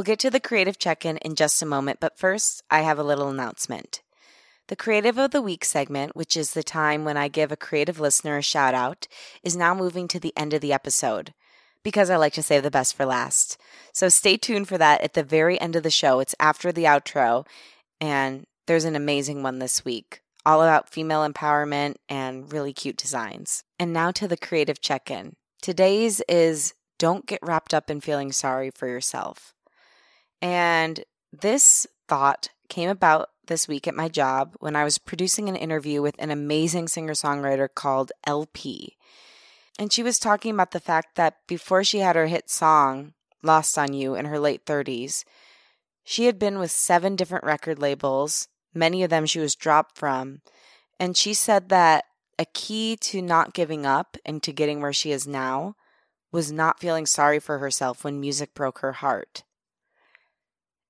We'll get to the creative check in in just a moment, but first, I have a little announcement. The Creative of the Week segment, which is the time when I give a creative listener a shout out, is now moving to the end of the episode because I like to save the best for last. So stay tuned for that at the very end of the show. It's after the outro, and there's an amazing one this week, all about female empowerment and really cute designs. And now to the creative check in. Today's is don't get wrapped up in feeling sorry for yourself. And this thought came about this week at my job when I was producing an interview with an amazing singer songwriter called LP. And she was talking about the fact that before she had her hit song, Lost on You, in her late 30s, she had been with seven different record labels, many of them she was dropped from. And she said that a key to not giving up and to getting where she is now was not feeling sorry for herself when music broke her heart.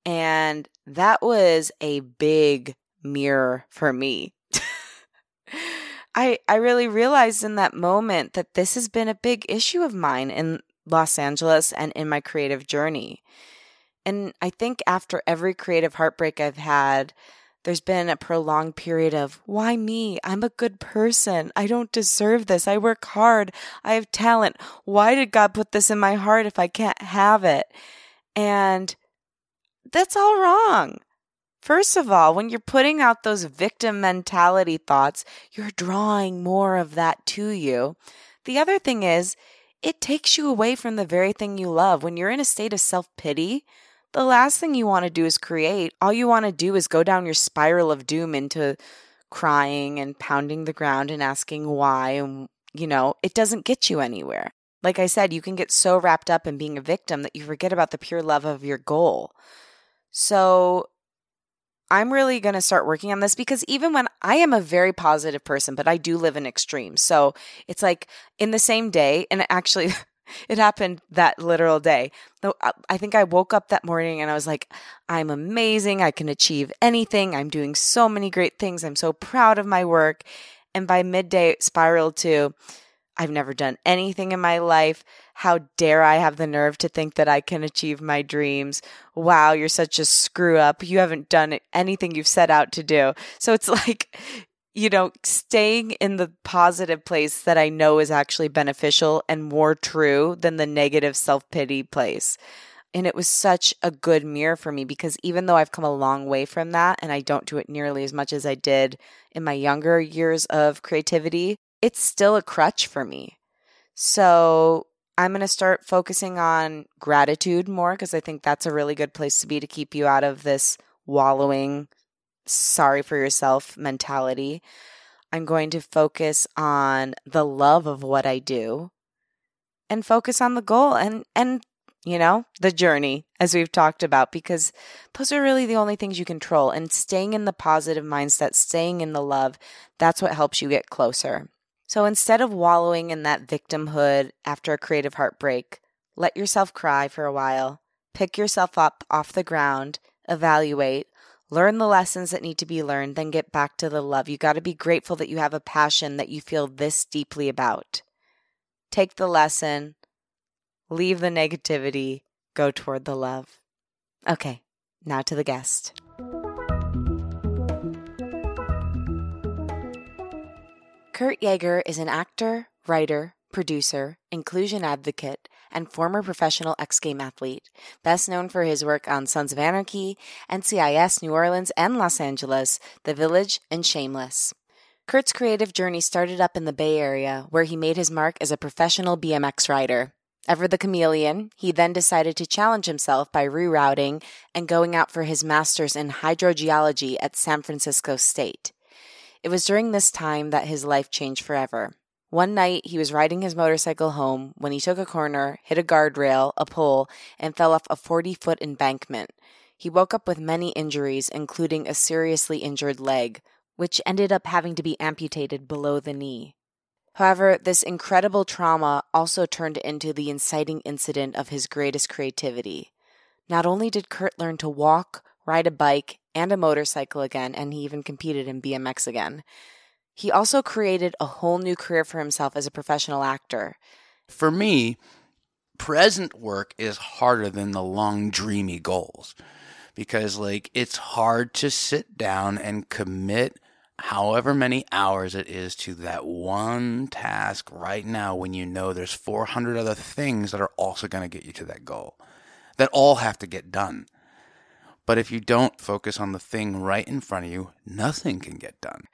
And that was a big mirror for me. I I really realized in that moment that this has been a big issue of mine in Los Angeles and in my creative journey. And I think after every creative heartbreak I've had, there's been a prolonged period of, why me? I'm a good person. I don't deserve this. I work hard. I have talent. Why did God put this in my heart if I can't have it? And that's all wrong. First of all, when you're putting out those victim mentality thoughts, you're drawing more of that to you. The other thing is, it takes you away from the very thing you love. When you're in a state of self pity, the last thing you want to do is create. All you want to do is go down your spiral of doom into crying and pounding the ground and asking why. And, you know, it doesn't get you anywhere. Like I said, you can get so wrapped up in being a victim that you forget about the pure love of your goal. So I'm really going to start working on this because even when I am a very positive person, but I do live in extremes. So it's like in the same day, and actually, it happened that literal day. Though uh, I think I woke up that morning and I was like, I'm amazing. I can achieve anything. I'm doing so many great things. I'm so proud of my work. And by midday, it spiraled to, I've never done anything in my life. How dare I have the nerve to think that I can achieve my dreams? Wow, you're such a screw up. You haven't done anything you've set out to do. So it's like, you know, staying in the positive place that I know is actually beneficial and more true than the negative self pity place. And it was such a good mirror for me because even though I've come a long way from that and I don't do it nearly as much as I did in my younger years of creativity, it's still a crutch for me. So I'm going to start focusing on gratitude more because I think that's a really good place to be to keep you out of this wallowing, sorry for yourself mentality. I'm going to focus on the love of what I do and focus on the goal and and you know, the journey as we've talked about because those are really the only things you control and staying in the positive mindset, staying in the love, that's what helps you get closer. So instead of wallowing in that victimhood after a creative heartbreak, let yourself cry for a while, pick yourself up off the ground, evaluate, learn the lessons that need to be learned, then get back to the love. You got to be grateful that you have a passion that you feel this deeply about. Take the lesson, leave the negativity, go toward the love. Okay, now to the guest. Kurt Yaeger is an actor, writer, producer, inclusion advocate, and former professional X Game athlete, best known for his work on Sons of Anarchy, NCIS New Orleans and Los Angeles, The Village, and Shameless. Kurt's creative journey started up in the Bay Area, where he made his mark as a professional BMX rider. Ever the chameleon, he then decided to challenge himself by rerouting and going out for his master's in hydrogeology at San Francisco State. It was during this time that his life changed forever. One night, he was riding his motorcycle home when he took a corner, hit a guardrail, a pole, and fell off a 40 foot embankment. He woke up with many injuries, including a seriously injured leg, which ended up having to be amputated below the knee. However, this incredible trauma also turned into the inciting incident of his greatest creativity. Not only did Kurt learn to walk, ride a bike, and a motorcycle again, and he even competed in BMX again, he also created a whole new career for himself as a professional actor. For me, present work is harder than the long, dreamy goals because, like, it's hard to sit down and commit however many hours it is to that one task right now when you know there's 400 other things that are also going to get you to that goal that all have to get done. But if you don't focus on the thing right in front of you, nothing can get done.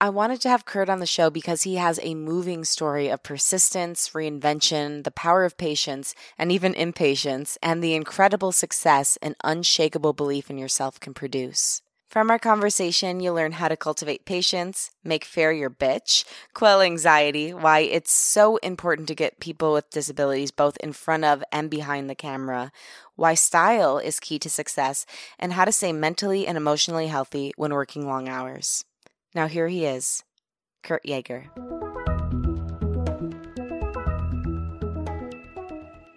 I wanted to have Kurt on the show because he has a moving story of persistence, reinvention, the power of patience, and even impatience, and the incredible success an unshakable belief in yourself can produce. From our conversation, you'll learn how to cultivate patience, make fair your bitch, quell anxiety, why it's so important to get people with disabilities both in front of and behind the camera, why style is key to success, and how to stay mentally and emotionally healthy when working long hours. Now, here he is, Kurt Yaeger.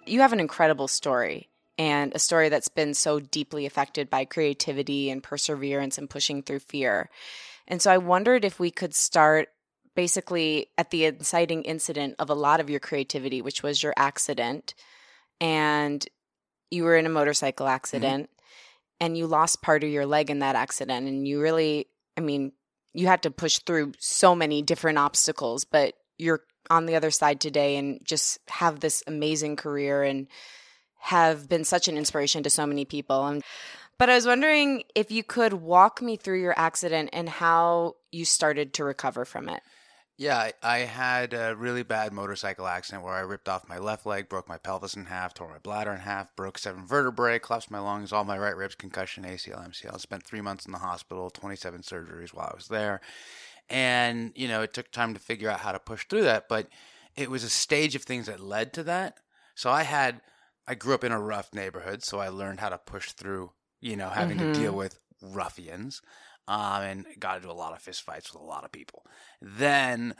You have an incredible story and a story that's been so deeply affected by creativity and perseverance and pushing through fear. And so I wondered if we could start basically at the inciting incident of a lot of your creativity, which was your accident. And you were in a motorcycle mm-hmm. accident mm-hmm. and you lost part of your leg in that accident. And you really, I mean, you had to push through so many different obstacles, but you're on the other side today and just have this amazing career and have been such an inspiration to so many people. And but I was wondering if you could walk me through your accident and how you started to recover from it. Yeah, I had a really bad motorcycle accident where I ripped off my left leg, broke my pelvis in half, tore my bladder in half, broke seven vertebrae, collapsed my lungs, all my right ribs, concussion, ACL, MCL. Spent three months in the hospital, 27 surgeries while I was there. And, you know, it took time to figure out how to push through that, but it was a stage of things that led to that. So I had I grew up in a rough neighborhood, so I learned how to push through, you know, having mm-hmm. to deal mm-hmm. with ruffians. Um, and got into a lot of fistfights with a lot of people. Then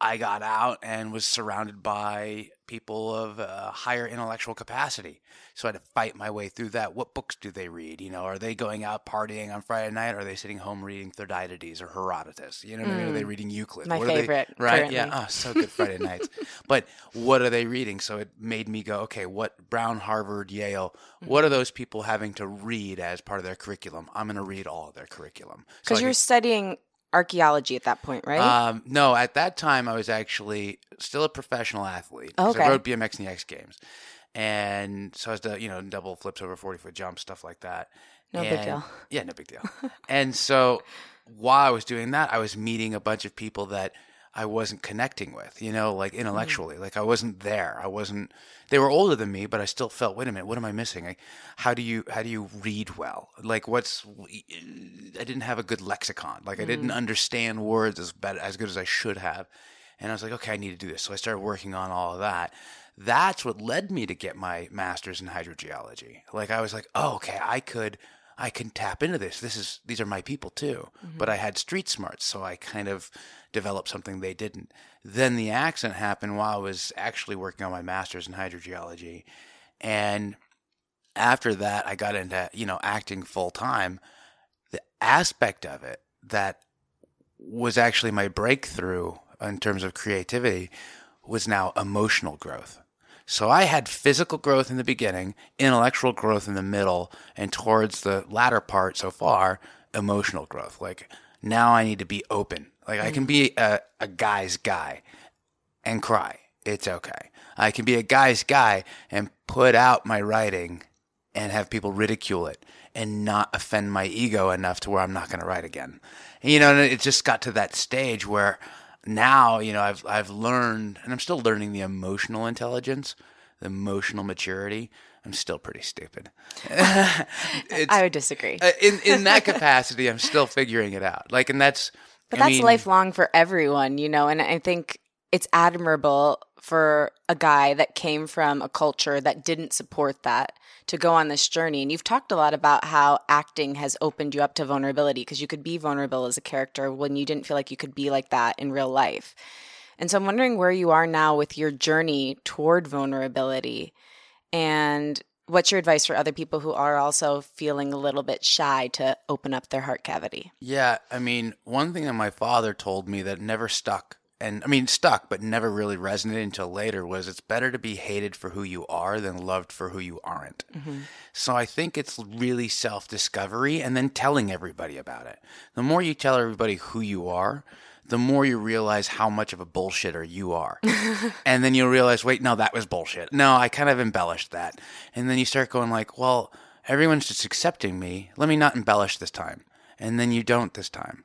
I got out and was surrounded by people of uh, higher intellectual capacity. So I had to fight my way through that. What books do they read? You know, are they going out partying on Friday night? Or are they sitting home reading Thucydides or Herodotus? You know what mm. I mean? Are they mm. reading Euclid? My what favorite, they, right? Currently. Yeah, oh, so good Friday nights. But what are they reading? So it made me go, okay, what Brown, Harvard, Yale? Mm-hmm. What are those people having to read as part of their curriculum? I'm going to read all of their curriculum because so you're studying archaeology at that point, right? Um, no, at that time I was actually still a professional athlete. Okay. I rode BMX in the X Games, and so I was the you know double flips over forty foot jumps, stuff like that. No and, big deal. Yeah, no big deal. and so while I was doing that, I was meeting a bunch of people that I wasn't connecting with, you know, like mm-hmm. intellectually. Mm. Like I wasn't there. I wasn't they were older than me, but I still felt, wait a minute, what am I missing? Like, how do you how do you read well? Like what's I didn't have a good lexicon. Like I didn't mm. understand words as bad as good as I should have. And I was like, okay, I need to do this. So I started working on all of that. That's what led me to get my master's in hydrogeology. Like I was like, oh, okay, I could I can tap into this. This is these are my people too. Mm-hmm. But I had street smarts, so I kind of developed something they didn't. Then the accident happened while I was actually working on my master's in hydrogeology. And after that I got into, you know, acting full time. The aspect of it that was actually my breakthrough in terms of creativity was now emotional growth. So I had physical growth in the beginning, intellectual growth in the middle, and towards the latter part so far, emotional growth. Like now I need to be open. Like I can be a, a guy's guy and cry. It's okay. I can be a guy's guy and put out my writing and have people ridicule it and not offend my ego enough to where I'm not going to write again. And, you know, it just got to that stage where now, you know, I've I've learned and I'm still learning the emotional intelligence, the emotional maturity. I'm still pretty stupid. I would disagree. Uh, in in that capacity, I'm still figuring it out. Like, and that's but I that's mean, lifelong for everyone, you know, and I think it's admirable for a guy that came from a culture that didn't support that to go on this journey. And you've talked a lot about how acting has opened you up to vulnerability because you could be vulnerable as a character when you didn't feel like you could be like that in real life. And so I'm wondering where you are now with your journey toward vulnerability and what's your advice for other people who are also feeling a little bit shy to open up their heart cavity? Yeah, I mean, one thing that my father told me that never stuck, and I mean, stuck, but never really resonated until later was it's better to be hated for who you are than loved for who you aren't. Mm-hmm. So I think it's really self discovery and then telling everybody about it. The more you tell everybody who you are, the more you realize how much of a bullshitter you are. and then you'll realize, wait, no, that was bullshit. No, I kind of embellished that. And then you start going like, well, everyone's just accepting me. Let me not embellish this time. And then you don't this time.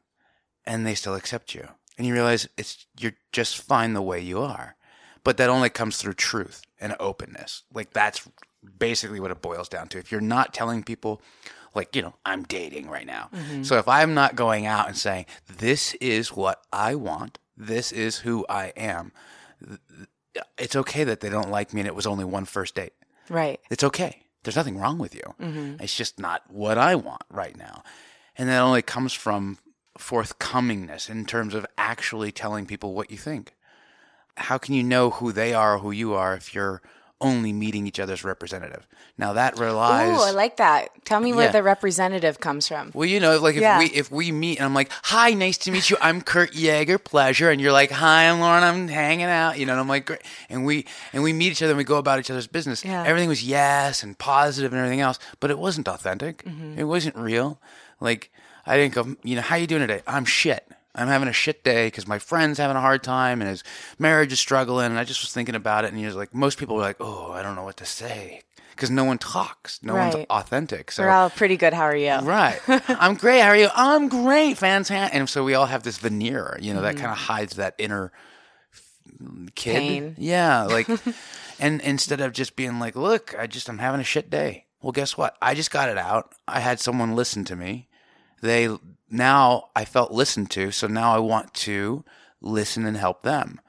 And they still accept you. And you realize it's you're just fine the way you are. But that only comes through truth and openness. Like that's basically what it boils down to. If you're not telling people like you know i'm dating right now mm-hmm. so if i'm not going out and saying this is what i want this is who i am it's okay that they don't like me and it was only one first date right it's okay there's nothing wrong with you mm-hmm. it's just not what i want right now and that only comes from forthcomingness in terms of actually telling people what you think how can you know who they are or who you are if you're only meeting each other's representative. Now that relies. Ooh, I like that. Tell me where yeah. the representative comes from. Well, you know, like if yeah. we if we meet and I'm like, "Hi, nice to meet you. I'm Kurt Yaeger, pleasure," and you're like, "Hi, I'm Lauren. I'm hanging out," you know, and I'm like, "Great," and we and we meet each other and we go about each other's business. Yeah. Everything was yes and positive and everything else, but it wasn't authentic. Mm-hmm. It wasn't real. Like I didn't go, you know, how you doing today? I'm shit. I'm having a shit day because my friend's having a hard time and his marriage is struggling. And I just was thinking about it. And he was like, most people were like, oh, I don't know what to say because no one talks. No right. one's authentic. So we're all pretty good. How are you? Right. I'm great. How are you? I'm great. Fantastic. And so we all have this veneer, you know, mm-hmm. that kind of hides that inner kid. Pain. Yeah. Like, and instead of just being like, look, I just, I'm having a shit day. Well, guess what? I just got it out. I had someone listen to me. They now I felt listened to, so now I want to listen and help them.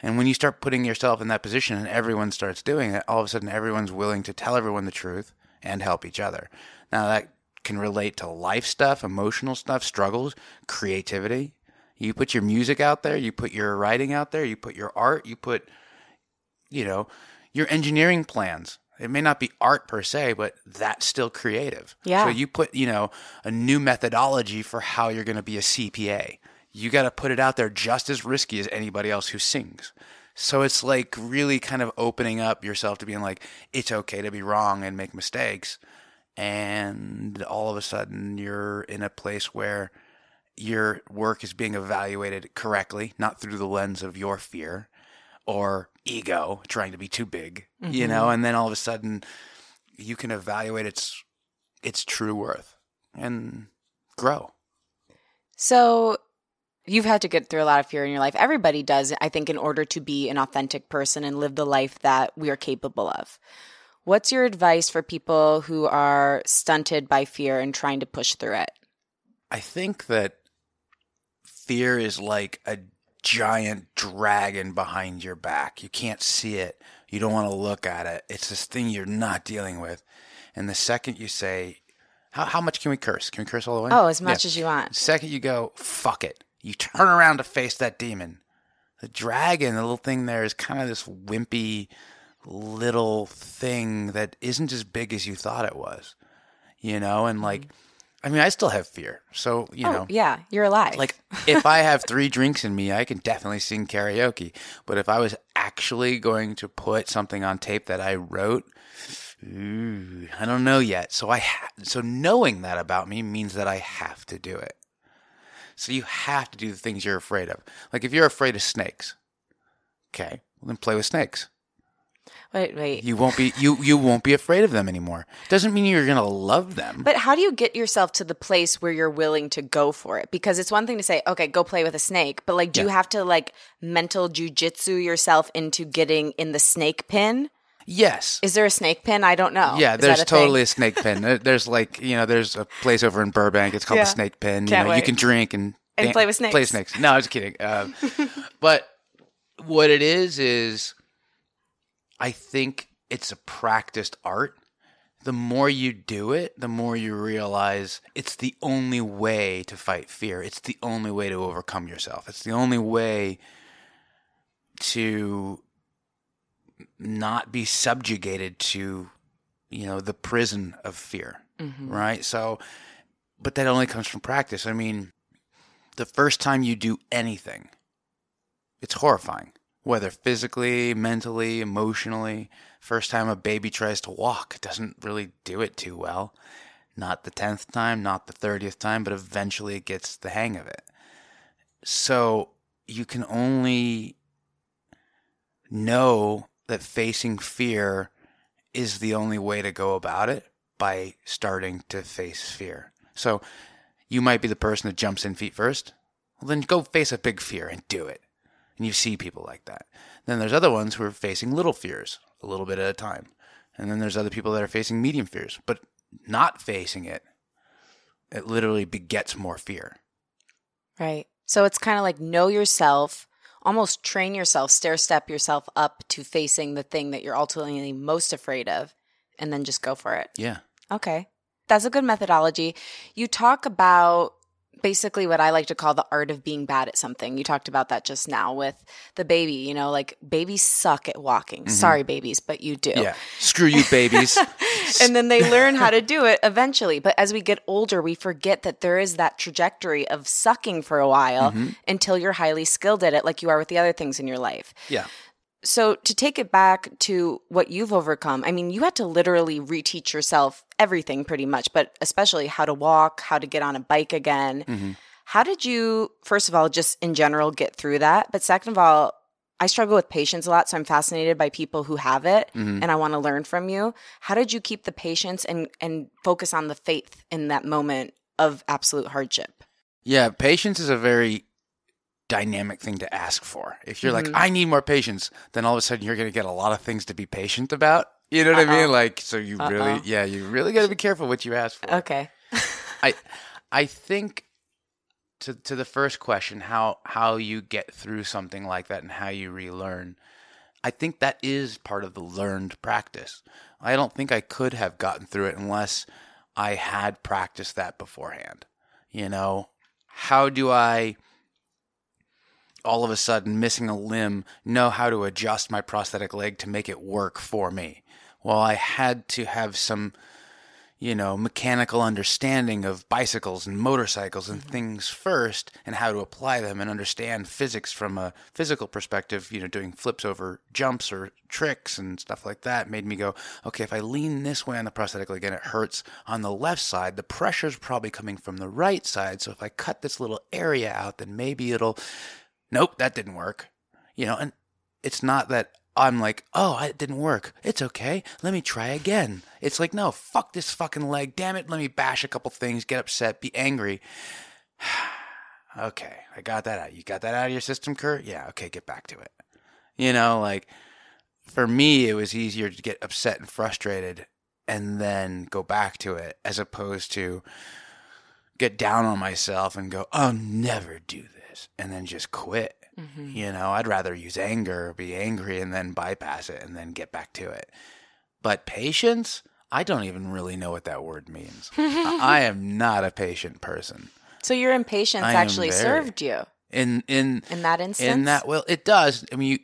And when you start putting yourself in that position and everyone starts doing it, all of a sudden everyone's willing to tell everyone the truth and help each other. Now that can relate to life stuff, emotional stuff, struggles, creativity. You put your music out there, you put your writing out there, you put your art, you put, you know, your engineering plans. It may not be art per se, but that's still creative. Yeah. So you put, you know, a new methodology for how you're going to be a CPA. You got to put it out there just as risky as anybody else who sings. So it's like really kind of opening up yourself to being like, it's okay to be wrong and make mistakes. And all of a sudden you're in a place where your work is being evaluated correctly, not through the lens of your fear or ego trying to be too big, mm-hmm. you know, and then all of a sudden you can evaluate its its true worth and grow. So you've had to get through a lot of fear in your life. Everybody does, I think, in order to be an authentic person and live the life that we are capable of. What's your advice for people who are stunted by fear and trying to push through it? I think that fear is like a giant dragon behind your back. You can't see it. You don't want to look at it. It's this thing you're not dealing with. And the second you say, how, how much can we curse? Can we curse all the way? Oh, as much yeah. as you want. The second you go, fuck it. You turn around to face that demon. The dragon, the little thing there, is kind of this wimpy little thing that isn't as big as you thought it was. You know, and like, mm-hmm I mean, I still have fear. So, you oh, know. Yeah, you're alive. Like, if I have three drinks in me, I can definitely sing karaoke. But if I was actually going to put something on tape that I wrote, ooh, I don't know yet. So, I ha- so knowing that about me means that I have to do it. So, you have to do the things you're afraid of. Like, if you're afraid of snakes, okay, well, then play with snakes. Wait, wait. You won't be you you won't be afraid of them anymore. Doesn't mean you're gonna love them. But how do you get yourself to the place where you're willing to go for it? Because it's one thing to say, okay, go play with a snake, but like, do you have to like mental jujitsu yourself into getting in the snake pin? yes. Is there a snake pin? I don't know. Yeah, Is there's a thing? totally a snake pin. There's like you know, there's a place over in Burbank. It's called Yeah. the Snake Pin. Can't you know, you can drink and And dan- play with snakes. Play snakes. No, I was kidding. Um, but what it is is, I think it's a practiced art. The more you do it, the more you realize it's the only way to fight fear. It's the only way to overcome yourself. It's the only way to not be subjugated to you know the prison of fear Mhm. right so but that only comes from practice i mean the first time you do anything it's horrifying whether physically mentally emotionally first time a baby tries to walk doesn't really do it too well not the 10th time not the 30th time but eventually it gets the hang of it so you can only know that facing fear is the only way to go about it by starting to face fear. So you might be the person that jumps in feet first. Well, then go face a big fear and do it. And you see people like that. Then there's other ones who are facing little fears a little bit at a time. And then there's other people that are facing medium fears, but not facing it. It literally begets more fear. Right. So it's kind of like know yourself, almost train yourself, stair step yourself up to facing the thing that you're ultimately most afraid of, and then just go for it. Yeah. Okay. That's a good methodology. You talk about basically what I like to call the art of being bad at something. You talked about that just now with the baby, you know, like babies suck at walking. Mm-hmm. Sorry, babies, but you do. Yeah. Screw you, babies. and then they learn how to do it eventually. But as we get older, we forget that there is that trajectory of sucking for a while mm-hmm. until you're highly skilled at it, like you are with the other things in your life. yeah. So, to take it back to what you've overcome, I mean, you had to literally reteach yourself everything pretty much, but especially how to walk, how to get on a bike again. Mm-hmm. How did you, first of all, just in general get through that? But second of all, I struggle with patience a lot, so I'm fascinated by people who have it Mm-hmm. and I want to learn from you. How did you keep the patience and and focus on the faith in that moment of absolute hardship? Yeah, patience is a very dynamic thing to ask for. If you're Mhm. like, I need more patience, then all of a sudden you're going to get a lot of things to be patient about. You know what I Uh-oh. mean? Like, so you really, Uh-oh. yeah, you really got to be careful what you ask for. Okay. I, I think to to the first question, how how you get through something like that and how you relearn. I think that is part of the learned practice. I don't think I could have gotten through it unless I had practiced that beforehand. You know, how do I all of a sudden missing a limb know how to adjust my prosthetic leg to make it work for me? Well, I had to have some you know, mechanical understanding of bicycles and motorcycles and mm-hmm. things first and how to apply them and understand physics from a physical perspective, you know, doing flips over jumps or tricks and stuff like that made me go, okay, if I lean this way on the prosthetic leg and it hurts on the left side, the pressure's probably coming from the right side. So if I cut this little area out, then maybe it'll, nope, that didn't work. You know, and it's not that I'm like, oh, it didn't work. It's okay. Let me try again. It's like, no, fuck this fucking leg. Damn it. Let me bash a couple things, get upset, be angry. okay, I got that out. You got that out of your system, Kurt? Yeah, okay, get back to it. You know, like for me, it was easier to get upset and frustrated and then go back to it as opposed to get down on myself and go, I'll never do this, and then just quit. Mm-hmm. You know, I'd rather use anger, be angry, and then bypass it and then get back to it. But patience, I don't even really know what that word means. I I am not a patient person. So your impatience I actually very- served you In in in that instance. in that well, it does. I mean, you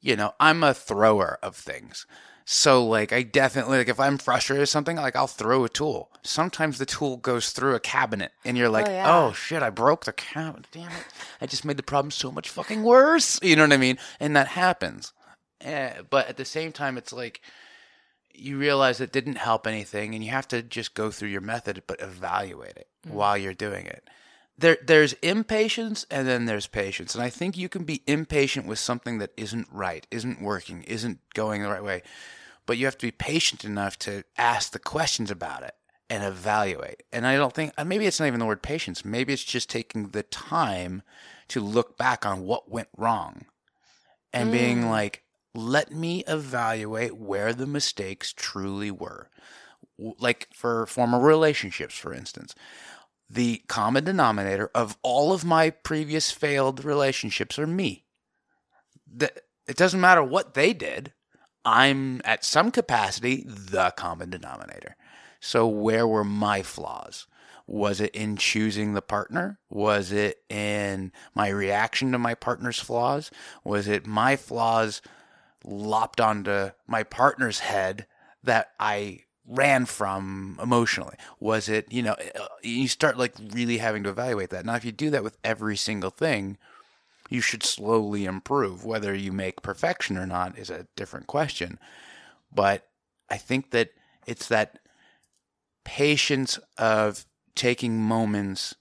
you know, I'm a thrower of things. So like I definitely like if I'm frustrated with something, like I'll throw a tool. Sometimes the tool goes through a cabinet and you're like, yeah. "Oh shit, I broke the cabinet. Damn it. I just made the problem so much fucking worse." You know what I mean? And that happens. Eh, but at the same time it's like you realize it didn't help anything and you have to just go through your method but evaluate it while you're doing it. There there's impatience and then there's patience. And I think you can be impatient with something that isn't right, isn't working, isn't going the right way. But you have to be patient enough to ask the questions about it and evaluate. And I don't think maybe it's not even the word patience. Maybe it's just taking the time to look back on what went wrong and mm. being like, let me evaluate where the mistakes truly were. Like for former relationships, for instance, the common denominator of all of my previous failed relationships are me. It doesn't matter what they did. I'm at some capacity the common denominator. So, where were my flaws? Was it in choosing the partner? Was it in my reaction to my partner's flaws? Was it my flaws lopped onto my partner's head that I ran from emotionally? Was it, you know, you start like really having to evaluate that. Now, if you do that with every single thing, you should slowly improve. Whether you make perfection or not is a different question. But I think that it's that patience of taking moments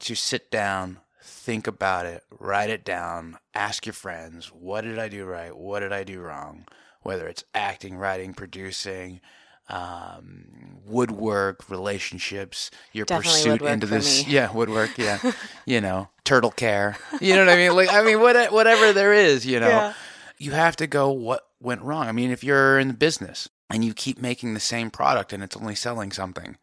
to sit down, think about it, write it down, ask your friends, what did I do right? What did I do wrong? Whether it's acting, writing, producing, um, woodwork, relationships, your Definitely pursuit into this, yeah, woodwork, yeah, you know, turtle care, you know what I mean? Like, I mean, what, whatever there is, you know, yeah. you have to go, what went wrong? I mean, if you're in the business and you keep making the same product and it's only selling something,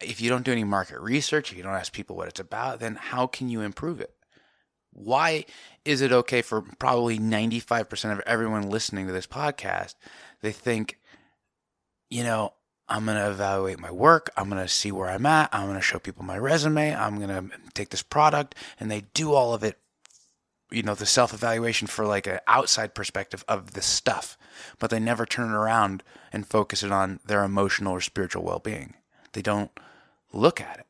if you don't do any market research, if you don't ask people what it's about, then how can you improve it? Why is it okay for probably 95% of everyone listening to this podcast? They think, you know, I'm going to evaluate my work. I'm going to see where I'm at. I'm going to show people my resume. I'm going to take this product and they do all of it, you know, the self evaluation for like an outside perspective of the stuff, but they never turn around and focus it on their emotional or spiritual well being. They don't look at it.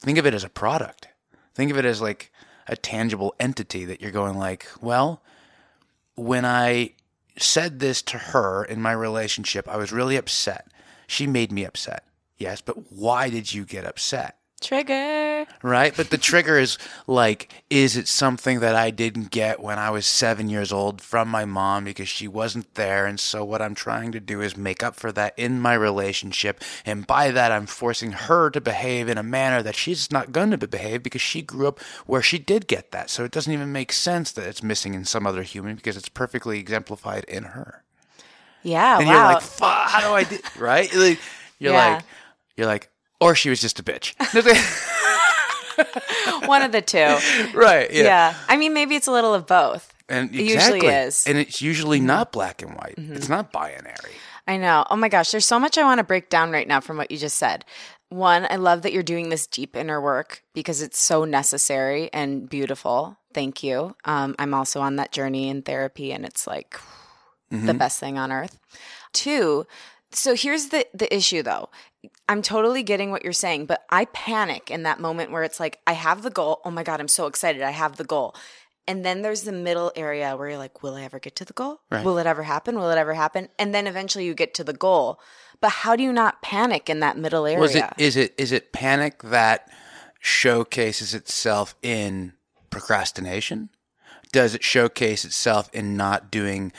Think of it as a product. Think of it as like a tangible entity that you're going like, well, when I said this to her in my relationship, I was really upset. She made me upset. Yes, but why did you get upset? Trigger. Right? But the trigger is like, is it something that I didn't get when I was seven years old from my mom because she wasn't there? And so what I'm trying to do is make up for that in my relationship. And by that, I'm forcing her to behave in a manner that she's not going to behave because she grew up where she did get that. So it doesn't even make sense that it's missing in some other human because it's perfectly exemplified in her. Yeah. And wow. you're like, how do I do? Right? You're yeah. like, you're like, or she was just a bitch. One of the two. Right. Yeah. yeah. I mean, maybe it's a little of both. And exactly. it usually is. And it's usually mm-hmm. not black and white. Mm-hmm. It's not binary. I know. Oh my gosh, there's so much I want to break down right now from what you just said. One, I love that you're doing this deep inner work because it's so necessary and beautiful. Thank you. Um, I'm also on that journey in therapy, and it's like mm-hmm. the best thing on earth. Two, so here's the the issue though. I'm totally getting what you're saying, but I panic in that moment where it's like I have the goal. Oh my god, I'm so excited. I have the goal. And then there's the middle area where you're like, will I ever get to the goal? Right. Will it ever happen? Will it ever happen? And then eventually you get to the goal. But how do you not panic in that middle area? Was it is it is it panic that showcases itself in procrastination? Does it showcase itself in not doing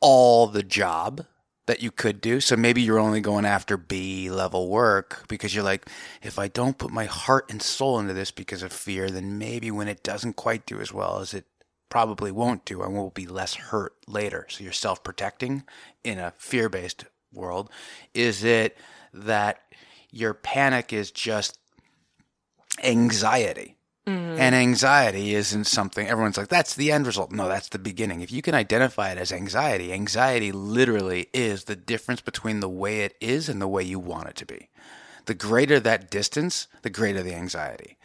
all the job? That you could do. So maybe you're only going after B level work because you're like, if I don't put my heart and soul into this because of fear, then maybe when it doesn't quite do as well as it probably won't do, I will be less hurt later. So you're self protecting in a fear based world. Is it that your panic is just anxiety? Mm-hmm. And anxiety isn't something everyone's like, that's the end result. No, that's the beginning. If you can identify it as anxiety, anxiety literally is the difference between the way it is and the way you want it to be. The greater that distance, the greater the anxiety.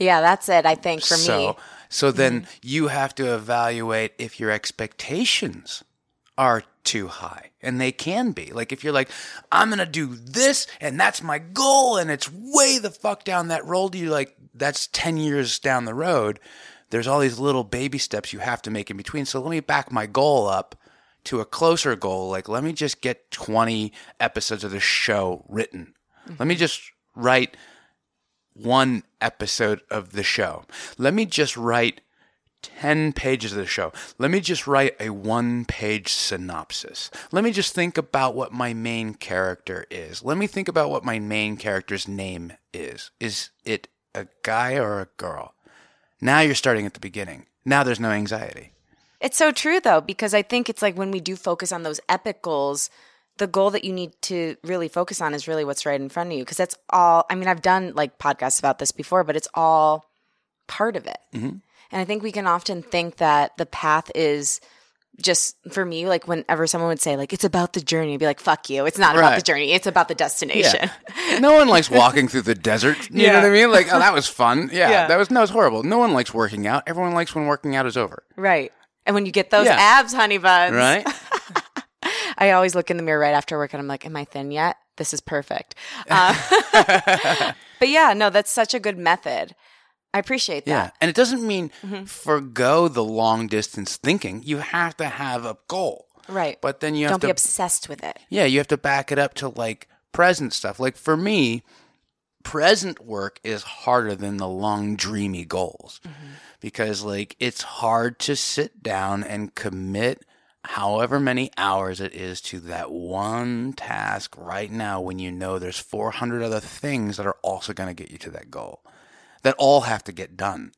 Yeah, that's it, I think, for so, me. So then mm-hmm. you have to evaluate if your expectations are too high. And they can be. Like if you're like, I'm gonna do this and that's my goal and it's way the fuck down that road, you like that's 10 years down the road. There's all these little baby steps you have to make in between. So let me back my goal up to a closer goal. Like, let me just get 20 episodes of the show written. Mm-hmm. Let me just write one episode of the show. Let me just write 10 pages of the show. Let me just write a one page synopsis. Let me just think about what my main character is. Let me think about what my main character's name is. Is it a guy or a girl? Now you're starting at the beginning. Now there's no anxiety. It's so true though, because I think it's like when we do focus on those epic goals, the goal that you need to really focus on is really what's right in front of you. Because that's all, I mean, I've done like podcasts about this before, but it's all part of it. Mm-hmm. And I think we can often think that the path is just for me, like whenever someone would say, like, it's about the journey, I'd be like, fuck you. It's not about the journey, it's about the destination. No one likes walking through the desert. You know what I mean? Like, oh, that was fun. Yeah, Yeah. that was no, it was horrible. No one likes working out. Everyone likes when working out is over. right. And when you get those Yeah. abs, honey buns, Right? I always look in the mirror right after work and I'm like, am I thin yet? This is perfect. Uh, but yeah, no, that's such a good method. I appreciate that. Mm-hmm. And it doesn't mean forgo the long distance thinking. You have to have a goal. Right. But then you have Don't to be obsessed with it. Yeah, you have to back it up to like present stuff. Like for me, present work is harder than the long dreamy goals. Because like it's hard to sit down and commit however many hours it is to that one task right now when you know there's 400 other things that are also going to get you to that goal that all have to get done.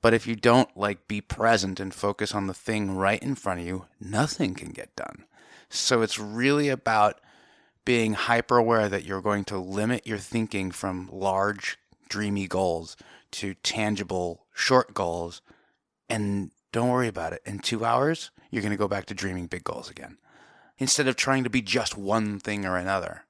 But if you don't like be present and focus on the thing right in front of you, nothing can get done. So it's really about being hyper aware that you're going to limit your thinking from large, dreamy goals to tangible, short goals. And don't worry about it. In two hours, you're going to go back to dreaming big goals again. Instead of trying to be just one thing or another,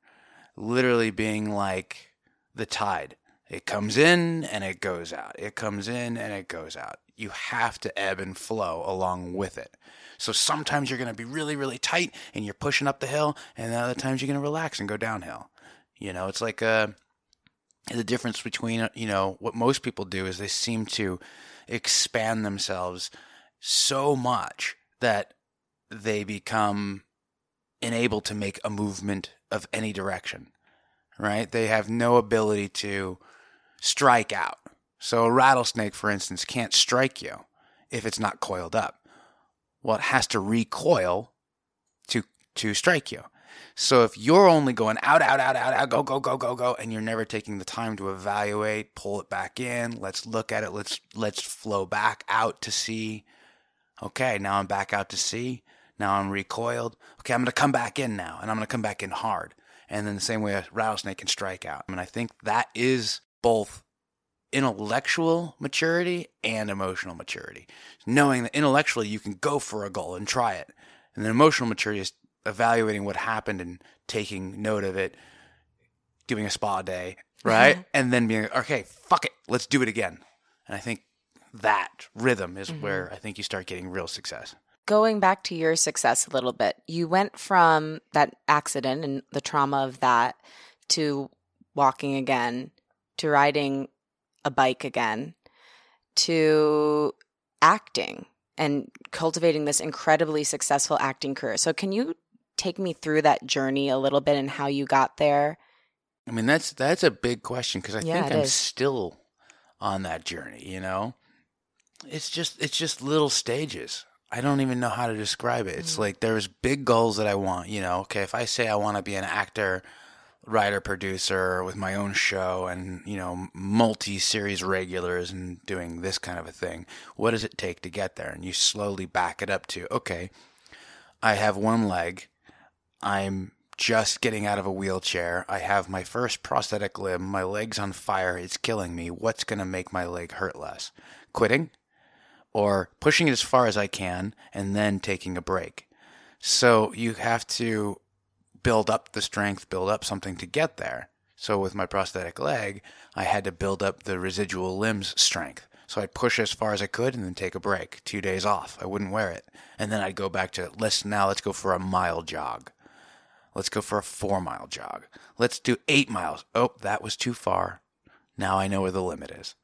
literally being like the tide. It comes in and it goes out. It comes in and it goes out. You have to ebb and flow along with it. So sometimes you're going to be really, really tight and you're pushing up the hill, and then other times you're going to relax and go downhill. You know, it's like uh, the difference between, uh, you know, what most people do is they seem to expand themselves so much that they become unable to make a movement of any direction, right? They have no ability to strike out. So a rattlesnake, for instance, can't strike you if it's not coiled up. Well, it has to recoil to to strike you. So if you're only going out, out, out, out, out, go, go, go, go, go, and you're never taking the time to evaluate, pull it back in, let's look at it, let's let's flow back out to sea. Okay, now I'm back out to sea. Now I'm recoiled. Okay, I'm gonna come back in now, and I'm gonna come back in hard. And then the same way a rattlesnake can strike out. And I think that is both intellectual maturity and emotional maturity. Knowing that intellectually you can go for a goal and try it. And then emotional maturity is evaluating what happened and taking note of it, giving a spa day, mm-hmm. right? and then being okay, fuck it, let's do it again. And I think that rhythm is mm-hmm. where I think you start getting real success. Going back to your success a little bit, you went from that accident and the trauma of that to walking again, to riding a bike again, to acting and cultivating this incredibly successful acting career. So, can you take me through that journey a little bit and how you got there? I mean, that's that's a big question because I Yeah, think I'm is. still on that journey. You know, it's just it's just little stages. I don't even know how to describe it. It's Mm. like there's big goals that I want. You know, okay, if I say I want to be an actor, writer, producer with my own show, and you know, multi-series regulars, and doing this kind of a thing, what does it take to get there? And you slowly back it up to okay, I have one leg. I'm just getting out of a wheelchair. I have my first prosthetic limb. My leg's on fire. It's killing me. What's going to make my leg hurt less? Quitting or pushing it as far as I can and then taking a break. So you have to build up the strength, build up something to get there. So with my prosthetic leg, I had to build up the residual limbs strength. So I'd push as far as I could and then take a break, two days off. I wouldn't wear it. And then I'd go back to let's now let's go for a mile jog. Let's go for a four mile jog. Let's do eight miles. Oh, that was too far. Now I know where the limit is.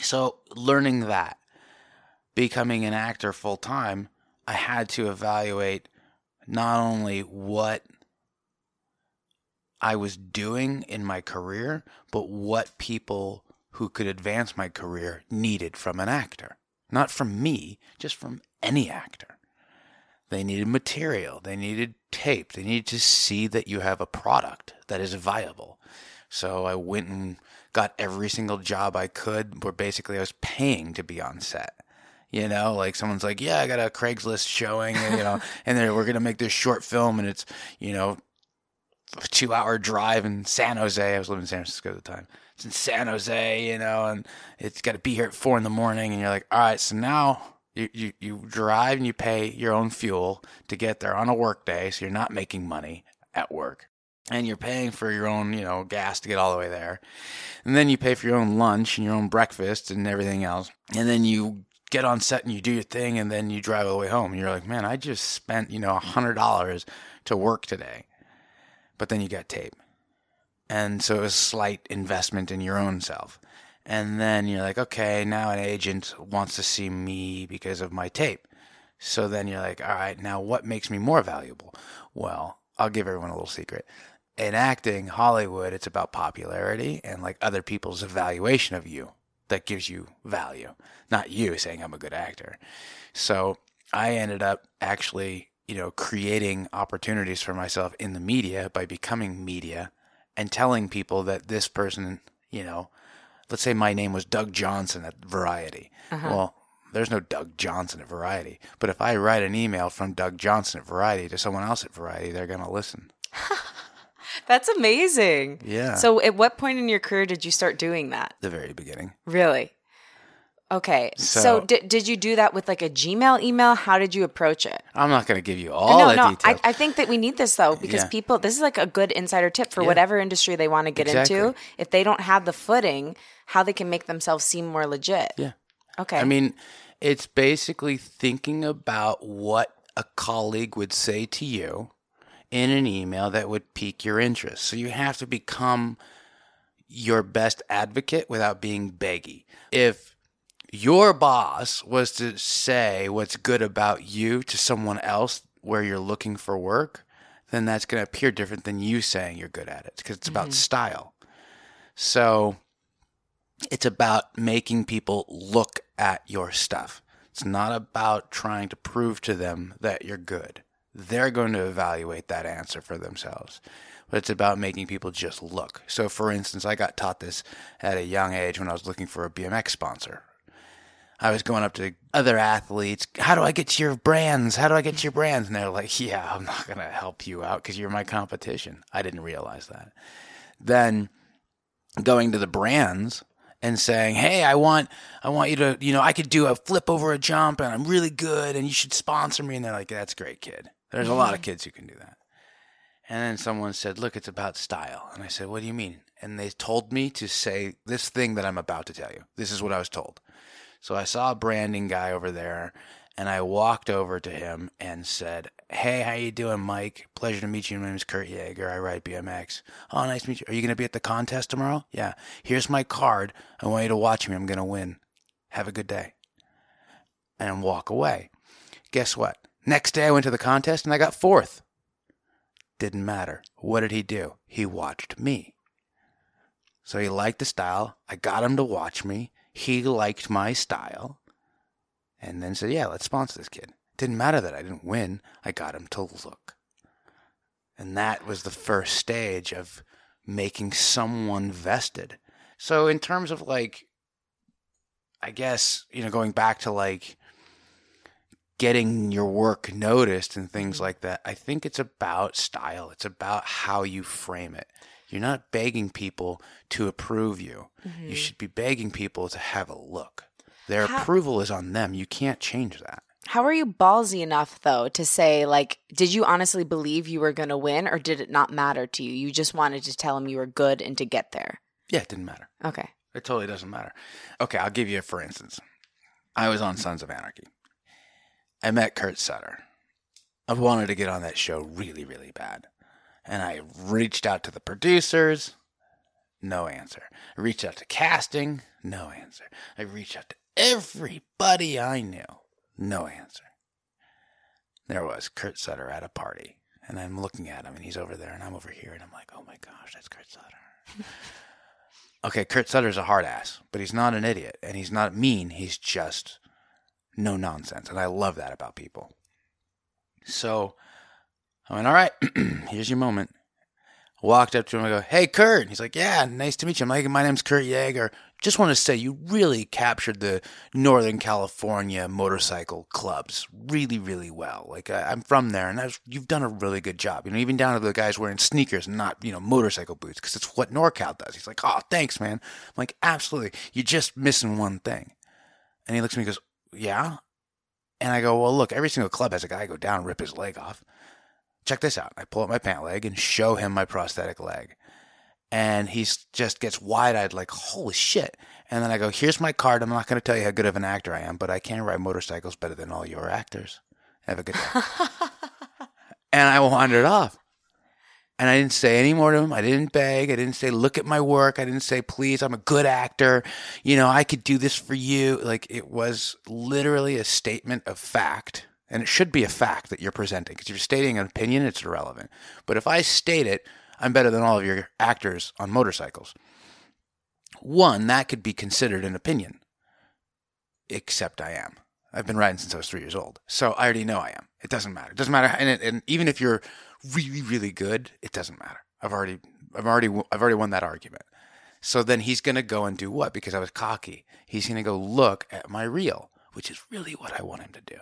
So learning that, becoming an actor full time, I had to evaluate not only what I was doing in my career, but what people who could advance my career needed from an actor. Not from me, just from any actor. They needed material, they needed tape, they needed to see that you have a product that is viable. So I went and got every single job I could where basically I was paying to be on set. You know, like someone's like, "Yeah, I got a Craigslist showing, and, you know, and we're gonna make this short film, and it's, you know, a two-hour drive in San Jose. I was living in San Francisco at the time. It's in San Jose, you know, and it's got to be here at four in the morning, and you're like, all right, so now you, you you drive and you pay your own fuel to get there on a work day, so you're not making money at work and you're paying for your own, you know, gas to get all the way there. And then you pay for your own lunch and your own breakfast and everything else. And then you get on set and you do your thing and then you drive all the way home. And you're like, man, I just spent, you know, a hundred dollars to work today. But then you got tape. And so it was a slight investment in your own self. And then you're like, okay, now an agent wants to see me because of my tape. So then you're like, all right, now what makes me more valuable? Well, I'll give everyone a little secret in acting, Hollywood, it's about popularity and like other people's evaluation of you that gives you value, not you saying I'm a good actor. So I ended up actually, you know, creating opportunities for myself in the media by becoming media and telling people that this person, you know, let's say my name was Doug Johnson at Variety. Uh-huh. Well, there's no Doug Johnson at Variety. But if I write an email from Doug Johnson at Variety to someone else at Variety, they're going to listen. That's amazing. Yeah. So, at what point in your career did you start doing that? The very beginning. Really? Okay. So, so did, did you do that with like a Gmail email? How did you approach it? I'm not going to give you uh, all no, the no, details. I, I think that we need this though because yeah. people, this is like a good insider tip for yeah. whatever industry they want to get exactly. into. If they don't have the footing, how they can make themselves seem more legit. Yeah. Okay. I mean, it's basically thinking about what a colleague would say to you in an email that would pique your interest. So you have to become your best advocate without being beggy. If your boss was to say what's good about you to someone else where you're looking for work, then that's going to appear different than you saying you're good at it because it's about mm-hmm. style. So it's about making people look at your stuff. It's not about trying to prove to them that you're good they're going to evaluate that answer for themselves. But it's about making people just look. So, for instance, I got taught this at a young age when I was looking for a BMX sponsor. I was going up to other athletes. How do I get to your brands? How do I get to your brands? And they're like, yeah, I'm not going to help you out because you're my competition. I didn't realize that. Then going to the brands, and saying, "Hey, I want I want you to, you know, I could do a flip over a jump and I'm really good and you should sponsor me." And they're like, "That's great, kid." There's a lot of mm-hmm. kids who can do that. And then someone said, Look, it's about style. And I said, What do you mean? And they told me to say this thing that I'm about to tell you. This is what I was told. So I saw a branding guy over there and I walked over to him and said, Hey, how you doing, Mike? Pleasure to meet you. My name is Kurt Yaeger. I ride BMX. Oh, nice to meet you. Are you going to be at the contest tomorrow? Yeah. Here's my card. I want you to watch me. I'm going to win. Have a good day. And walk away. Guess what? Next day I went to the contest and I got fourth. Didn't matter. What did he do? He watched me. So he liked the style. I got him to watch me. He liked my style. And then said, Yeah, let's sponsor this kid. Didn't matter that I didn't win. I got him to look. And that was the first stage of making someone vested. So, in terms of like, I guess, you know, going back to like getting your work noticed and things mm-hmm. like that. I think it's about style. It's about how you frame it. You're not begging people to approve you. Mm-hmm. You should be begging people to have a look. Their how, approval is on them. You can't change that. How are you ballsy enough though to say like did you honestly believe you were going to win or did it not matter to you? You just wanted to tell them you were good and to get there. Yeah, it didn't matter. Okay. It totally doesn't matter. Okay, I'll give you a for instance. I was on Sons of Anarchy. I met Kurt Sutter. I wanted to get on that show really, really bad. And I reached out to the producers, no answer. I reached out to casting, no answer. I reached out to everybody I knew, no answer. There was Kurt Sutter at a party. And I'm looking at him, and he's over there, and I'm over here, and I'm like, oh my gosh, that's Kurt Sutter. okay, Kurt Sutter's a hard ass, but he's not an idiot, and he's not mean. He's just no nonsense, and I love that about people. So I went, all right, here's your moment. Walked up to him, I go, hey, Kurt. He's like, yeah, nice to meet you. I'm like, my name's Kurt Yaeger. Just want to say you really captured the Northern California motorcycle clubs really, really well. Like I, am from there, and was, you've done a really good job. You know, even down to the guys wearing sneakers and not you know motorcycle boots, because it's what NorCal does. He's like, oh, thanks, man. I'm like, absolutely. You're just missing one thing. And he looks at me and goes, yeah. And I go, well, look, every single club has a guy go down and rip his leg off. Check this out. I pull up my pant leg and show him my prosthetic leg and he just gets wide eyed, like, holy shit. And then I go, here's my card. I'm not going to tell you how good of an actor I am, but I can ride motorcycles better than all your actors. Have a good day. and I wandered off. And I didn't say any more to him. I didn't beg. I didn't say, look at my work. I didn't say, please, I'm a good actor. You know, I could do this for you. Like, it was literally a statement of fact. And it should be a fact that you're presenting because if you're stating an opinion, it's irrelevant. But if I state it, I'm better than all of your actors on motorcycles. One, that could be considered an opinion. Except I am. I've been riding since I was three years old. So I already know I am. It doesn't matter. It doesn't matter. And, it, and even if you're really, really good, it doesn't matter. I've already, I've already, I've already won that argument. So then he's going to go and do what? Because I was cocky. He's going to go look at my reel, which is really what I want him to do.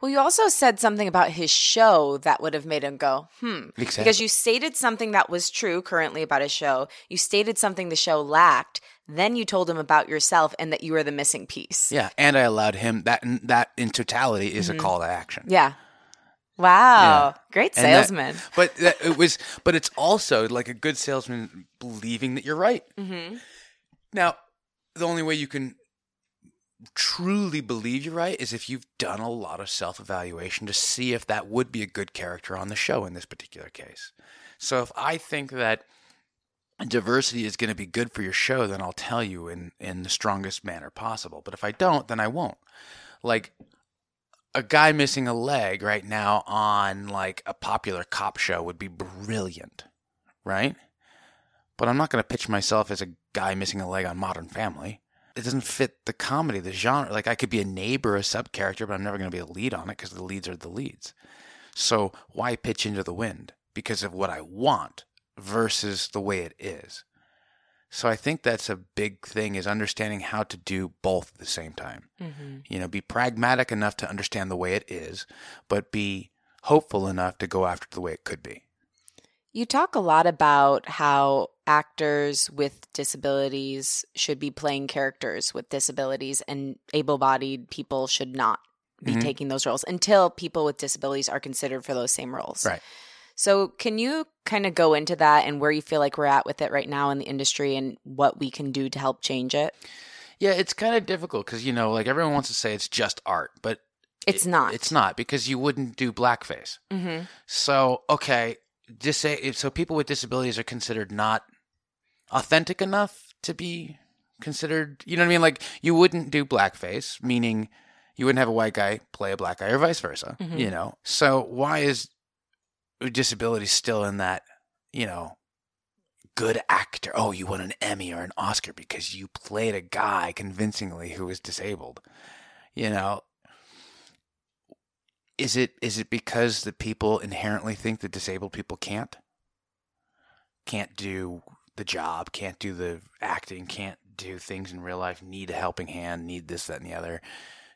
Well, you also said something about his show that would have made him go, hmm. Exactly. Because you stated something that was true currently about his show. You stated something the show lacked. Then you told him about yourself and that you were the missing piece. Yeah, and I allowed him that. That in totality is mm-hmm. a call to action. Yeah. Wow, yeah. great salesman. That, but that, it was, but it's also like a good salesman believing that you're right. Mm-hmm. Now, the only way you can truly believe you're right is if you've done a lot of self evaluation to see if that would be a good character on the show in this particular case. So if I think that diversity is going to be good for your show, then I'll tell you in, in the strongest manner possible. But if I don't, then I won't. Like a guy missing a leg right now on like a popular cop show would be brilliant, right? But I'm not going to pitch myself as a guy missing a leg on Modern Family it doesn't fit the comedy, the genre. Like I could be a neighbor, a sub character, but I'm never going to be a lead on it because the leads are the leads. So why pitch into the wind? Because of what I want versus the way it is. So I think that's a big thing is understanding how to do both at the same time. Mm-hmm. You know, be pragmatic enough to understand the way it is, but be hopeful enough to go after the way it could be. You talk a lot about how actors with disabilities should be playing characters with disabilities and able bodied people should not be mm-hmm. taking those roles until people with disabilities are considered for those same roles. Right. So, can you kind of go into that and where you feel like we're at with it right now in the industry and what we can do to help change it? Yeah, it's kind of difficult because, you know, like everyone wants to say it's just art, but it's it, not. It's not because you wouldn't do blackface. Mm-hmm. So, okay, just say so people with disabilities are considered not authentic enough to be considered you know what i mean? Like you wouldn't do blackface meaning you wouldn't have a white guy play a black guy or vice versa mm-hmm. you know? So why is disability still in that you know good actor? Oh you won an emmy or an oscar because you played a guy convincingly who was disabled you know? Is it is it because the people inherently think that disabled people can't? Can't do the job, can't do the acting, can't do things in real life, need a helping hand, need this, that, and the other.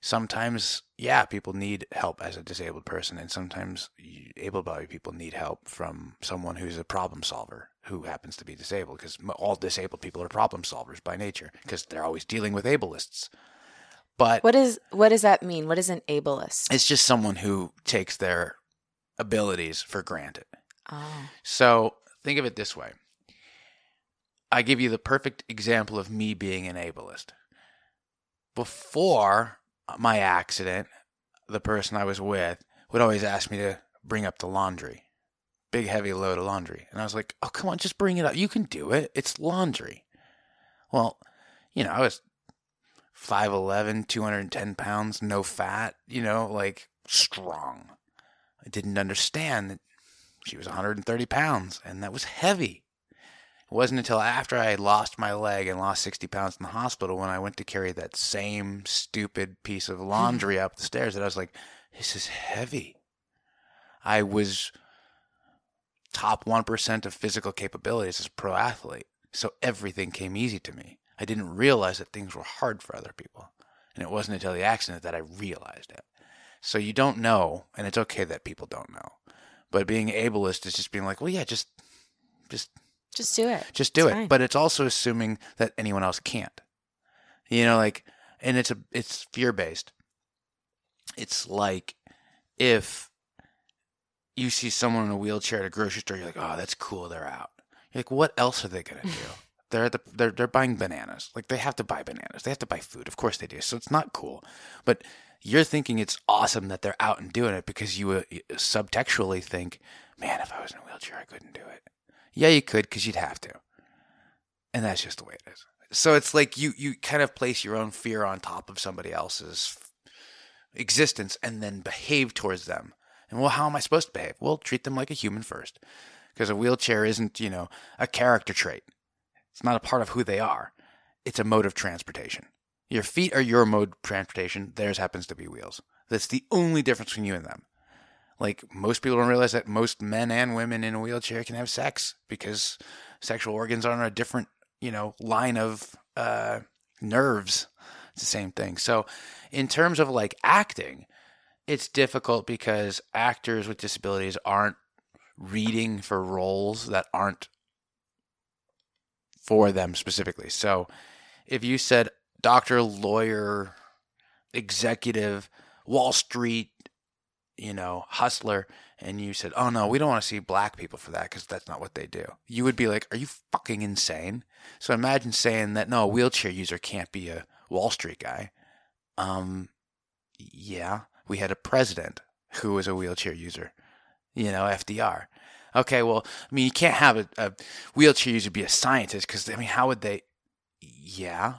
Sometimes, yeah, people need help as a disabled person, and sometimes able-bodied people need help from someone who's a problem solver who happens to be disabled. Because all disabled people are problem solvers by nature, because they're always dealing with ableists. But what is what does that mean? What is an ableist? It's just someone who takes their abilities for granted. Oh. So think of it this way. I give you the perfect example of me being an ableist. Before my accident, the person I was with would always ask me to bring up the laundry. Big heavy load of laundry. And I was like, "Oh, come on, just bring it up. You can do it. It's laundry." Well, you know, I was 5'11, 210 pounds, no fat, you know, like strong. I didn't understand that she was 130 pounds and that was heavy. It wasn't until after I lost my leg and lost 60 pounds in the hospital when I went to carry that same stupid piece of laundry up the stairs that I was like, this is heavy. I was top 1% of physical capabilities as a pro athlete. So everything came easy to me. I didn't realize that things were hard for other people. And it wasn't until the accident that I realized it. So you don't know, and it's okay that people don't know. But being ableist is just being like, well, yeah, just, just, Just do it. just do It's it. fine. But it's also assuming that anyone else can't. You know, like, and it's a, it's fear based. It's like if you see someone in a wheelchair at a grocery store, you're like, oh, that's cool, they're out. You're like, what else are they gonna do? they're at the they're they're buying bananas. Like they have to buy bananas. They have to buy food. Of course they do. So it's not cool. But you're thinking it's awesome that they're out and doing it because you uh, subtextually think, man, if I was in a wheelchair, I couldn't do it. Yeah, you could because you'd have to, and that's just the way it is. So it's like you you kind of place your own fear on top of somebody else's existence and then behave towards them. And well, how am I supposed to behave? Well, treat them like a human first, because a wheelchair isn't you know a character trait. It's not a part of who they are. It's a mode of transportation. Your feet are your mode of transportation. Theirs happens to be wheels. That's the only difference between you and them. Like most people don't realize that most men and women in a wheelchair can have sex because sexual organs are on a different, you know, line of uh, nerves. It's the same thing. So, in terms of like acting, it's difficult because actors with disabilities aren't reading for roles that aren't for them specifically. So, if you said doctor, lawyer, executive, Wall Street, you know, hustler, and you said, "Oh no, we don't want to see black people for that because that's not what they do," you would be like, "Are you fucking insane?" So imagine saying that no, a wheelchair user can't be a Wall Street guy. Um, yeah, we had a president who was a wheelchair user. You know, FDR. Okay, well, I mean, you can't have a, a wheelchair user be a scientist because I mean, how would they? Yeah,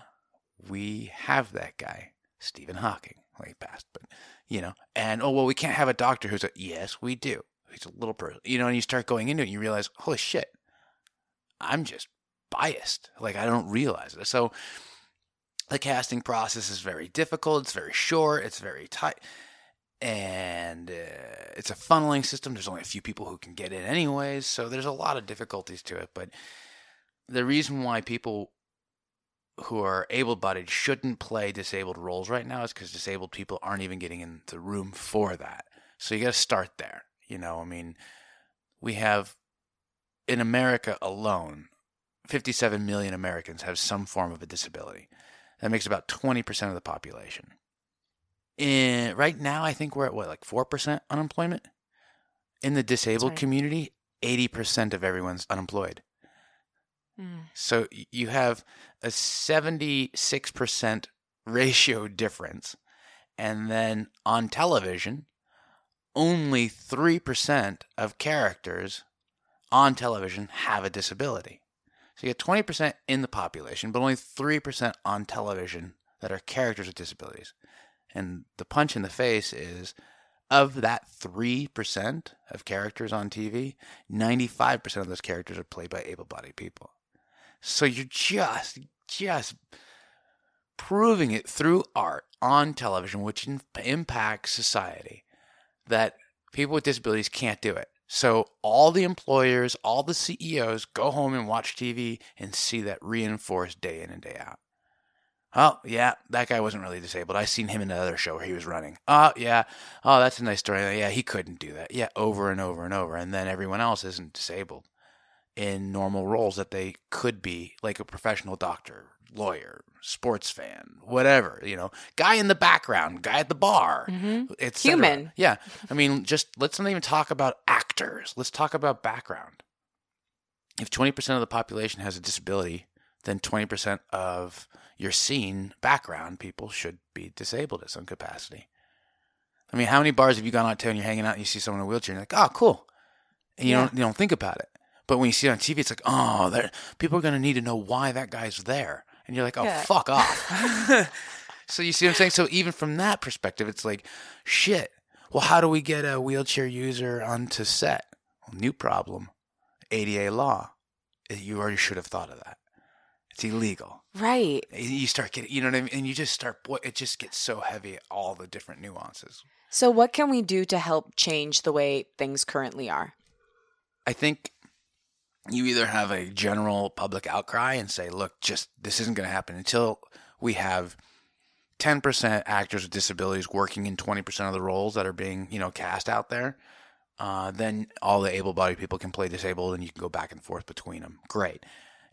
we have that guy, Stephen Hawking. Well, he passed, but you know, and oh well, we can't have a doctor who's a yes, we do. He's a little person, you know, and you start going into it, and you realize, holy shit, I'm just biased. Like I don't realize it. So the casting process is very difficult. It's very short. It's very tight. And uh, it's a funneling system. There's only a few people who can get in, anyways. So there's a lot of difficulties to it. But the reason why people who are able bodied shouldn't play disabled roles right now is because disabled people aren't even getting in the room for that. So you got to start there. You know, I mean, we have in America alone, 57 million Americans have some form of a disability. That makes about 20% of the population. In, right now, I think we're at what, like 4% unemployment? In the disabled right. community, 80% of everyone's unemployed. Mm. So you have a 76% ratio difference. And then on television, only 3% of characters on television have a disability. So you get 20% in the population, but only 3% on television that are characters with disabilities. And the punch in the face is of that 3% of characters on TV, 95% of those characters are played by able bodied people. So you're just, just proving it through art on television, which impacts society, that people with disabilities can't do it. So all the employers, all the CEOs go home and watch TV and see that reinforced day in and day out. Oh, yeah, that guy wasn't really disabled. I seen him in another show where he was running. Oh, yeah. Oh, that's a nice story. Yeah, he couldn't do that. Yeah, over and over and over. And then everyone else isn't disabled in normal roles that they could be, like a professional doctor, lawyer, sports fan, whatever, you know, guy in the background, guy at the bar, Mhm. it's Human. Yeah. I mean, just let's not even talk about actors. Let's talk about background. If 20% of the population has a disability, then 20% of your scene background people should be disabled at some capacity. I mean, how many bars have you gone out to and you're hanging out and you see someone in a wheelchair and you're like, oh, cool. And you Yeah. don't you don't think about it. But when you see it on TV, it's like, oh, there- people are going to need to know why that guy's there. And you're like, oh, Yeah. fuck off. so you see what I'm saying? So even from that perspective, it's like, shit, Well, how do we get a wheelchair user onto set? Well, new problem. ADA law. Eh, you already should have thought of that. It's illegal. Right. Eh, you start getting, you know what I mean? And you just start, boy, it just gets so heavy, all the different nuances. So, what can we do to help change the way things currently are? I think you either have a general public outcry and say, look, just this isn't going to happen until we have 10% actors with disabilities working in 20% of the roles that are being, you know, cast out there. Uh, then all the able-bodied people can play disabled, and you can go back and forth between them. Great.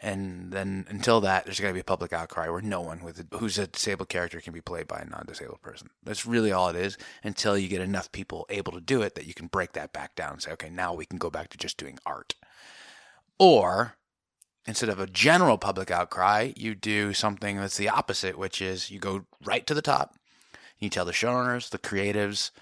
And then until that, there's going to be a public outcry where no one with a, who's a disabled character can be played by a non-disabled person. That's really all it is. Until you get enough people able to do it, that you can break that back down and say, okay, now we can go back to just doing art. Or instead of a general public outcry, you do something that's the opposite, which is you go right to the top. You tell the showrunners, the creatives,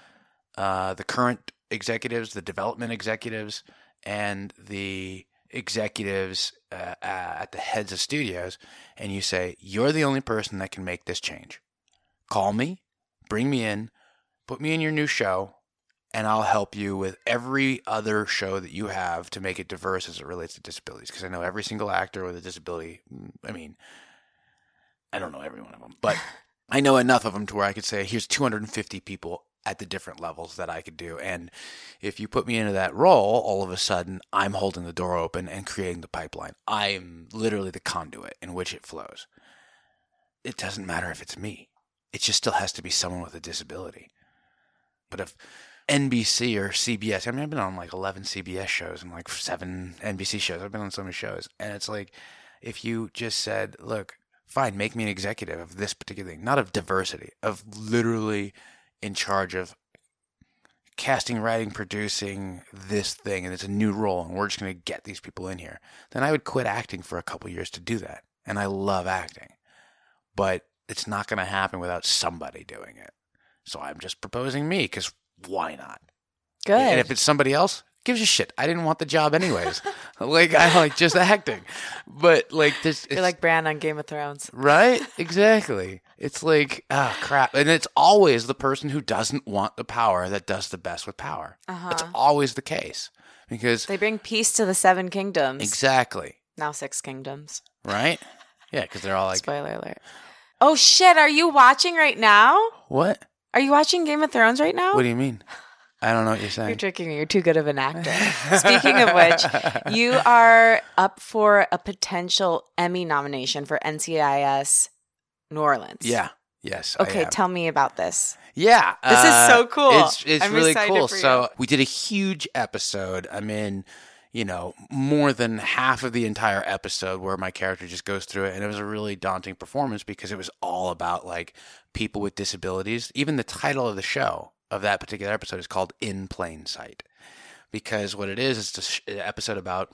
uh, the current executives, the development executives, and the executives uh, at the heads of studios, and you say, You're the only person that can make this change. Call me, bring me in, put me in your new show, and I'll help you with every other show that you have to make it diverse as it relates to disabilities. Because I know every single actor with a disability, mm, I mean, I don't know every one of them, but I know enough of them to where I could say, Here's 250 people at the different levels that I could do. And if you put me into that role, all of a sudden I'm holding the door open and creating the pipeline. I'm literally the conduit in which it flows. It doesn't matter if it's me. It just still has to be someone with a disability. But if NBC or CBS, I mean, I've been on like 11 CBS shows and like seven NBC shows. I've been on so many shows. And it's like, if you just said, look, fine, make me an executive of this particular thing, not of diversity, of literally in charge of casting, writing, producing this thing, and it's a new role, and we're just going to get these people in here, then I would quit acting for a couple years to do that. And I love acting, but it's not going to happen without somebody doing it. So I'm just proposing me because why not? Good. And if it's somebody else, gives a shit. I didn't want the job anyways. like I like just acting, but like this, you're like Bran on Game of Thrones, right? Exactly. It's like ah oh, crap, and it's always the person who doesn't want the power that does the best with power. Uh-huh. It's always the case because they bring peace to the seven kingdoms. Exactly. Now six kingdoms. Right. Yeah, because they're all like spoiler alert. Oh shit! Are you watching right now? What? Are you watching Game of Thrones right now? What do you mean? I don't know what you're saying. You're tricking me. You're too good of an actor. Speaking of which, you are up for a potential Emmy nomination for NCIS New Orleans. Yeah. Yes. Okay. Tell me about this. Yeah. This uh, is so cool. It's, it's really cool. So we did a huge episode. I'm in, you know, more than half of the entire episode where my character just goes through it. And it was a really daunting performance because it was all about like people with disabilities. Even the title of the show of that particular episode is called In Plain Sight. Because what it is, is an episode about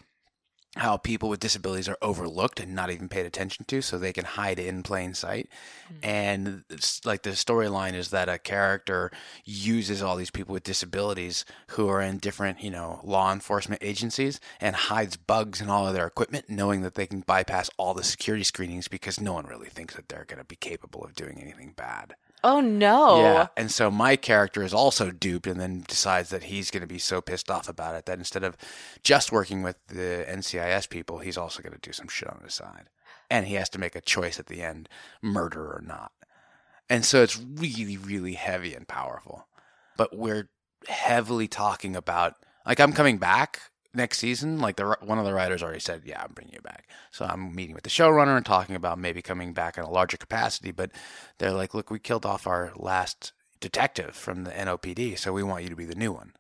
how people with disabilities are overlooked and not even paid attention to so they can hide in plain sight mm-hmm. and it's like the storyline is that a character uses all these people with disabilities who are in different you know law enforcement agencies and hides bugs in all of their equipment knowing that they can bypass all the security screenings because no one really thinks that they're going to be capable of doing anything bad Oh no. Yeah. And so my character is also duped and then decides that he's going to be so pissed off about it that instead of just working with the NCIS people, he's also going to do some shit on the side. And he has to make a choice at the end murder or not. And so it's really, really heavy and powerful. But we're heavily talking about, like, I'm coming back next season, like the one of the writers already said, yeah, I'm bringing you back. So I'm meeting with the showrunner and talking about maybe coming back in a larger capacity. But they're like, look, we killed off our last detective from the NOPD, so we want you to be the new one.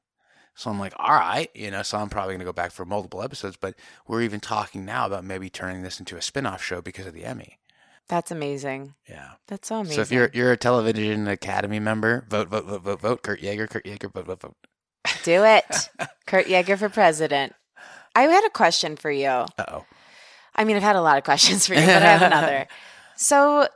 So I'm like, all right, you know, so I'm probably going to go back for multiple episodes. But we're even talking now about maybe turning this into a spin-off show because of the Emmy. That's amazing. Yeah. That's so amazing. So if you're you're a television academy member, vote, vote, vote, vote, vote. Kurt Yaeger, Kurt Yaeger, vote, vote, vote. Do it. Kurt Yaeger for president. I had a question for you. Uh oh. I mean, I've had a lot of questions for you, but I have another. So,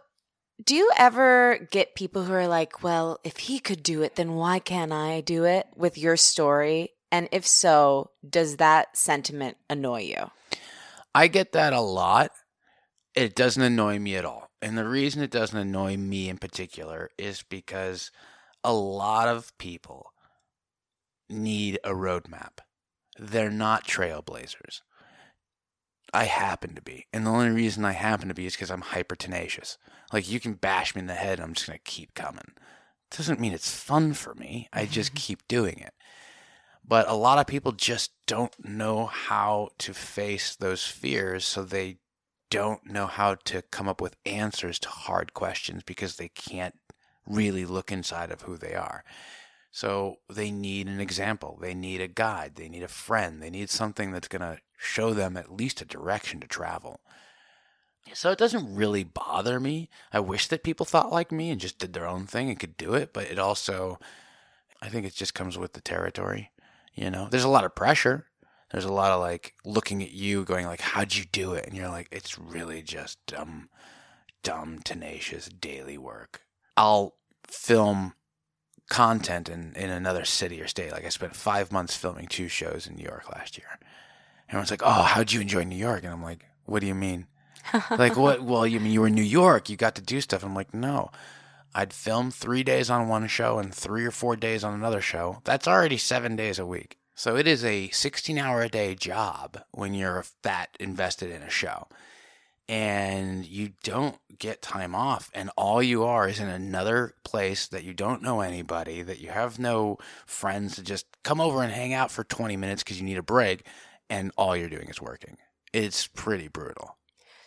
do you ever get people who are like, well, if he could do it, then why can't I do it with your story? And if so, does that sentiment annoy you? I get that a lot. It doesn't annoy me at all. And the reason it doesn't annoy me in particular is because a lot of people need a roadmap. They're not trailblazers. I happen to be. And the only reason I happen to be is because I'm hyper tenacious. Like you can bash me in the head and I'm just going to keep coming. Doesn't mean it's fun for me. I just mm-hmm. keep doing it. But a lot of people just don't know how to face those fears, so they don't know how to come up with answers to hard questions because they can't really look inside of who they are. So they need an example. They need a guide. They need a friend. They need something that's going to show them at least a direction to travel. So it doesn't really bother me. I wish that people thought like me and just did their own thing and could do it, but it also, I think it just comes with the territory. You know, there's a lot of pressure. There's a lot of like looking at you going like, how'd you do it? And you're like, it's really just dumb, dumb, tenacious daily work. I'll film content in, in another city or state. Like I spent five months filming two shows in New York last year. Everyone's like, oh, how'd you enjoy New York? And I'm like, what do you mean? like what? Well, you mean you were in New York? You got to do stuff. I'm like, no. I'd film three days on one show and three or four days on another show. That's already seven days a week. So it is a 16 hour a day job when you're that invested in a show. And you don't get time off, and all you are is in another place that you don't know anybody, that you have no friends to just come over and hang out for 20 minutes because you need a break, and all you're doing is working. It's pretty brutal.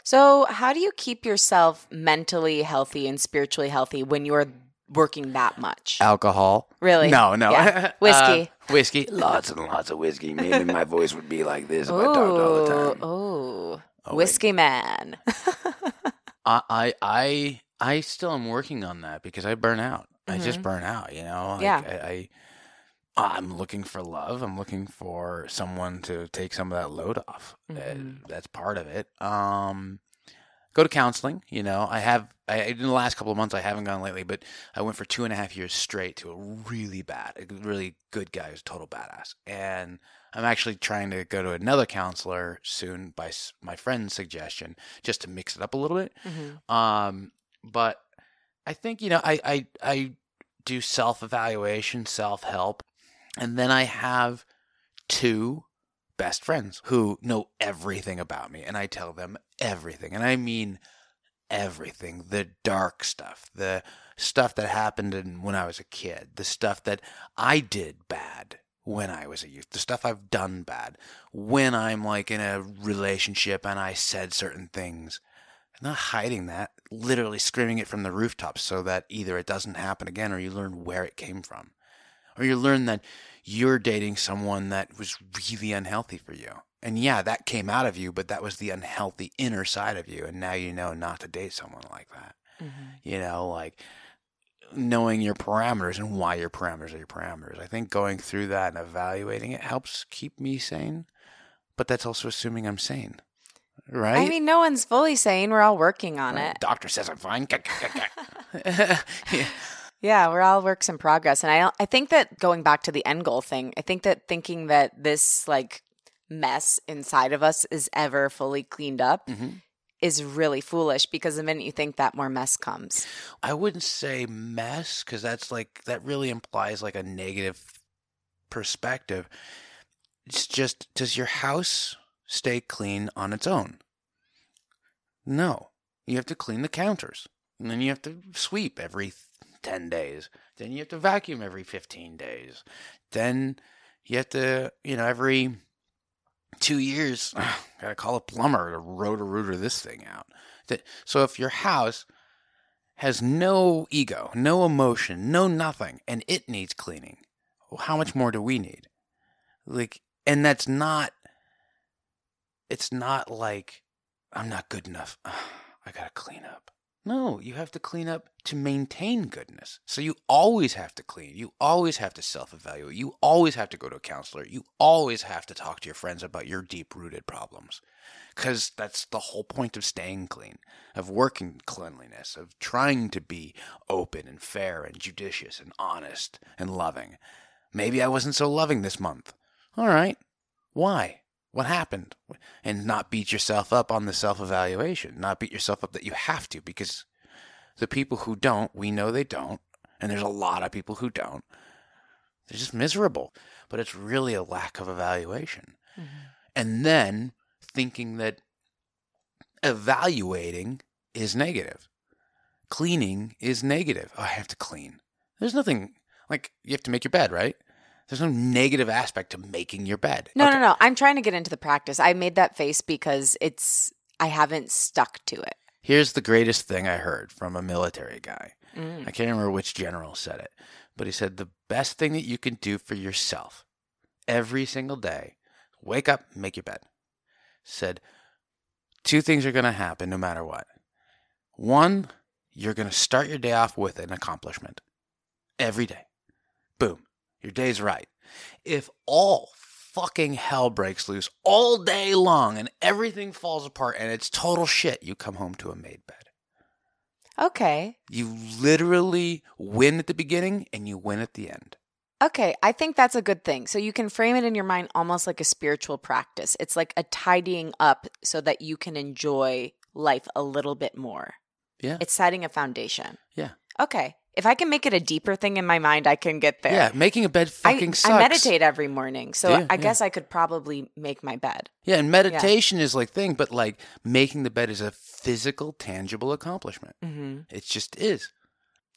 So, how do you keep yourself mentally healthy and spiritually healthy when you're working that much? Alcohol. Really? No, no. Yeah. Whiskey. Uh, whiskey. Lots and lots of whiskey. Maybe my voice would be like this if I talked all the time. Oh, Oh, whiskey man. I, I, I, I still am working on that because I burn out. I just Mhm. burn out, you know? Like, Yeah. I, I, I'm looking for love. I'm looking for someone to take some of that load off. Uh, Mhm. that's part of it. Um, go to counseling. You know, I have I, in the last couple of months I haven't gone lately, but I went for two and a half years straight to a really bad, a really good guy who's a total badass, and I'm actually trying to go to another counselor soon by my friend's suggestion, just to mix it up a little bit. Mhm. Um, but I think you know I I, I do self evaluation, self help, and then I have two best friends who know everything about me, and I tell them everything, and I mean everything the dark stuff, the stuff that happened in, when I was a kid, the stuff that I did bad when I was a youth, the stuff I've done bad, when I'm like in a relationship and I said certain things. I'm not hiding that, literally screaming it from the rooftops so that either it doesn't happen again or you learn where it came from. Or you learn that you're dating someone that was really unhealthy for you. And yeah, that came out of you, but that was the unhealthy inner side of you. And now you know not to date someone like that. Mhm. You know, like knowing your parameters and why your parameters are your parameters. I think going through that and evaluating it helps keep me sane, but that's also assuming I'm sane. Right? I mean, no one's fully sane. We're all working on Right? it. Doctor says I'm fine. yeah. Yeah, we're all works in progress. And I I think that going back to the end goal thing, I think that thinking that this like mess inside of us is ever fully cleaned up Mhm. Is really foolish because the minute you think that more mess comes. I wouldn't say mess because that's like that really implies like a negative perspective. It's just does your house stay clean on its own? No. You have to clean the counters. And then you have to sweep every 10 days. Then you have to vacuum every 15 days. Then you have to, you know, every two years, gotta call a plumber to rotor rooter this thing out. That- So if your house has no ego, no emotion, no nothing, and it needs cleaning, well, how much more do we need? Like, and that's not, it's not like, I'm not good enough. I gotta clean up. No, you have to clean up to maintain goodness. So you always have to clean. You always have to self evaluate. You always have to go to a counselor. You always have to talk to your friends about your deep rooted problems. Because that's the whole point of staying clean, of working cleanliness, of trying to be open and fair and judicious and honest and loving. Maybe I wasn't so loving this month. All right. Why? What happened? And not beat yourself up on the self evaluation, not beat yourself up that you have to, because the people who don't, we know they don't, and there's a lot of people who don't. They're just miserable. But it's really a lack of evaluation. Mm-hmm. And then thinking that evaluating is negative, cleaning is negative. Oh, I have to clean. There's nothing like you have to make your bed, right? There's no negative aspect to making your bed. No, Okay. no, no. I'm trying to get into the practice. I made that face because it's I haven't stuck to it. Here's the greatest thing I heard from a military guy. Mm. I can't remember which general said it, but he said the best thing that you can do for yourself every single day, wake up, make your bed. Said two things are going to happen no matter what. One, you're going to start your day off with an accomplishment every day. Boom, your day's right. If all fucking hell breaks loose all day long and everything falls apart and it's total shit, you come home to a made bed. Okay. You literally win at the beginning and you win at the end. Okay, I think that's a good thing. So you can frame it in your mind almost like a spiritual practice. It's like a tidying up so that you can enjoy life a little bit more. Yeah. It's setting a foundation. Yeah. Okay. If I can make it a deeper thing in my mind, I can get there. Yeah, making a bed I, fucking I sucks. meditate every morning. So you? I Yeah. guess I could probably make my bed. Yeah, and meditation is like thing, but like making the bed is a physical, tangible accomplishment. hmm It just is.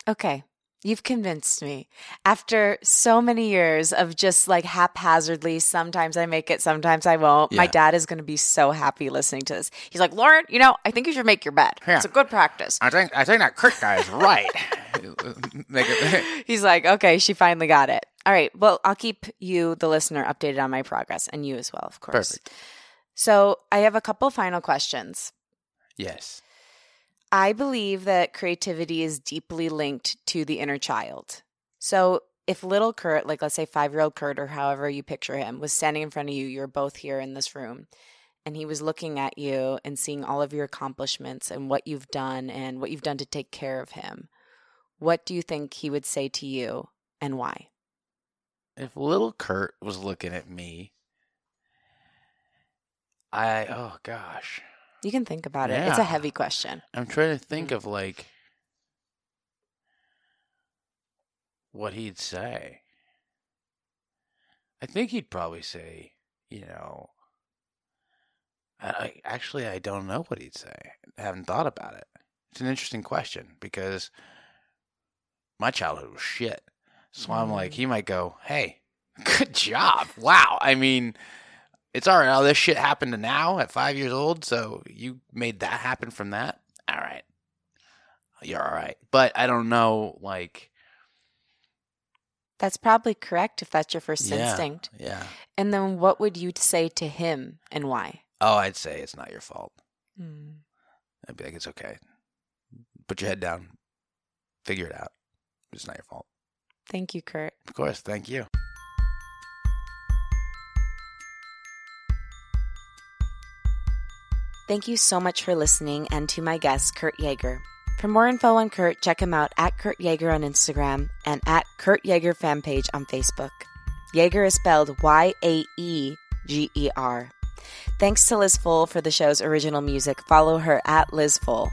Okay. You've convinced me. After so many years of just like haphazardly, sometimes I make it, sometimes I won't. My dad is going to be so happy listening to this. He's like, Lauren, you know, I think you should make your bed. Yeah. It's a good practice. I think I think that Kurt guy is right. Uh, uh, make it, He's like, okay, she finally got it. All right. Well, I'll keep you, the listener, updated on my progress and you as well, of course. Perfect. So I have a couple final questions. yes. I believe that creativity is deeply linked to the inner child. So if little Kurt, like let's say five year old Kurt or however you picture him, was standing in front of you, you're both here in this room, and he was looking at you and seeing all of your accomplishments and what you've done and what you've done to take care of him, what do you think he would say to you and why? If little Kurt was looking at me, I oh gosh. You can think about it. It's a heavy question. I'm trying to think Mm. of like what he'd say. I think he'd probably say, you know, I, I actually I don't know what he'd say. I haven't thought about it. It's an interesting question because my childhood was shit. So I'm like, Mm. he might go, "Hey, good job! Wow! I mean, it's all right. All this shit happened to now at five years old, so you made that happen from that. All right, you're all right. But I don't know, like, That's probably correct if that's your first Yeah. instinct. yeah. And then what would you say to him and why? Oh, I'd say it's not your fault. Mm. I'd be like, it's okay. Put your head down. Figure it out. It's not your fault. Thank you, Kurt. Of course. Thank you. Thank you so much for listening and to my guest, Kurt Yaeger. For more info on Kurt, check him out at Kurt Yaeger on Instagram and at Kurt Yaeger fan page on Facebook. Yaeger is spelled Y A E G E R. Thanks to Liz Full for the show's original music. Follow her at Liz Full.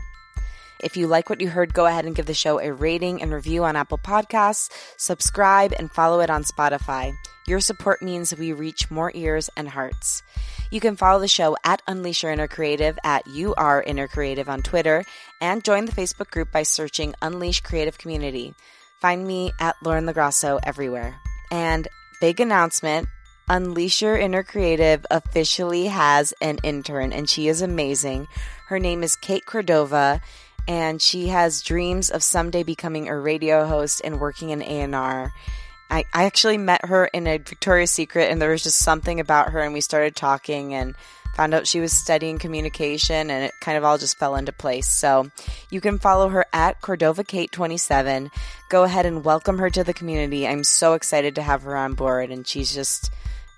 If you like what you heard, go ahead and give the show a rating and review on Apple Podcasts, subscribe, and follow it on Spotify. Your support means we reach more ears and hearts. You can follow the show at Unleash Your Inner Creative at You Are Inner Creative on Twitter and join the Facebook group by searching Unleash Creative Community. Find me at Lauren LoGrasso everywhere. And big announcement Unleash Your Inner Creative officially has an intern, and she is amazing. Her name is Kate Cordova, and she has dreams of someday becoming a radio host and working in A&R. I, I actually met her in a Victoria's Secret, and there was just something about her, and we started talking and found out she was studying communication, and it kind of all just fell into place. So you can follow her at CordovaKate27. Go ahead and welcome her to the community. I'm so excited to have her on board, and she's just,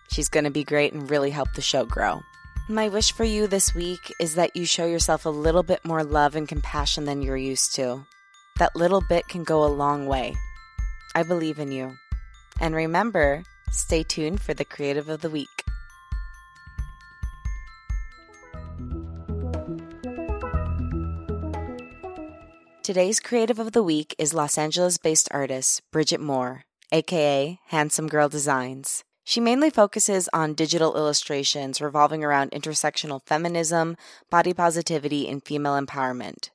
she's going to be great and really help the show grow. My wish for you this week is that you show yourself a little bit more love and compassion than you're used to. That little bit can go a long way. I believe in you. And remember, stay tuned for the Creative of the Week. Today's Creative of the Week is Los Angeles based artist Bridget Moore, aka Handsome Girl Designs. She mainly focuses on digital illustrations revolving around intersectional feminism, body positivity, and female empowerment.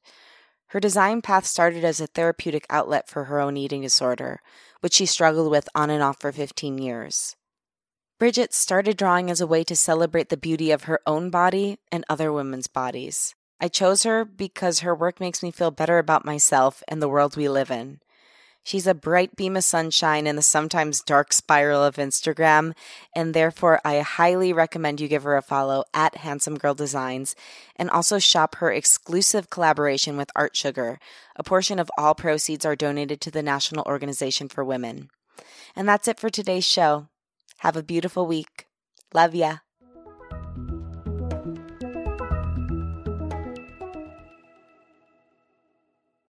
Her design path started as a therapeutic outlet for her own eating disorder, which she struggled with on and off for 15 years. Bridget started drawing as a way to celebrate the beauty of her own body and other women's bodies. I chose her because her work makes me feel better about myself and the world we live in. She's a bright beam of sunshine in the sometimes dark spiral of Instagram, and therefore I highly recommend you give her a follow at Handsome Girl Designs and also shop her exclusive collaboration with Art Sugar. A portion of all proceeds are donated to the National Organization for Women. And that's it for today's show. Have a beautiful week. Love ya.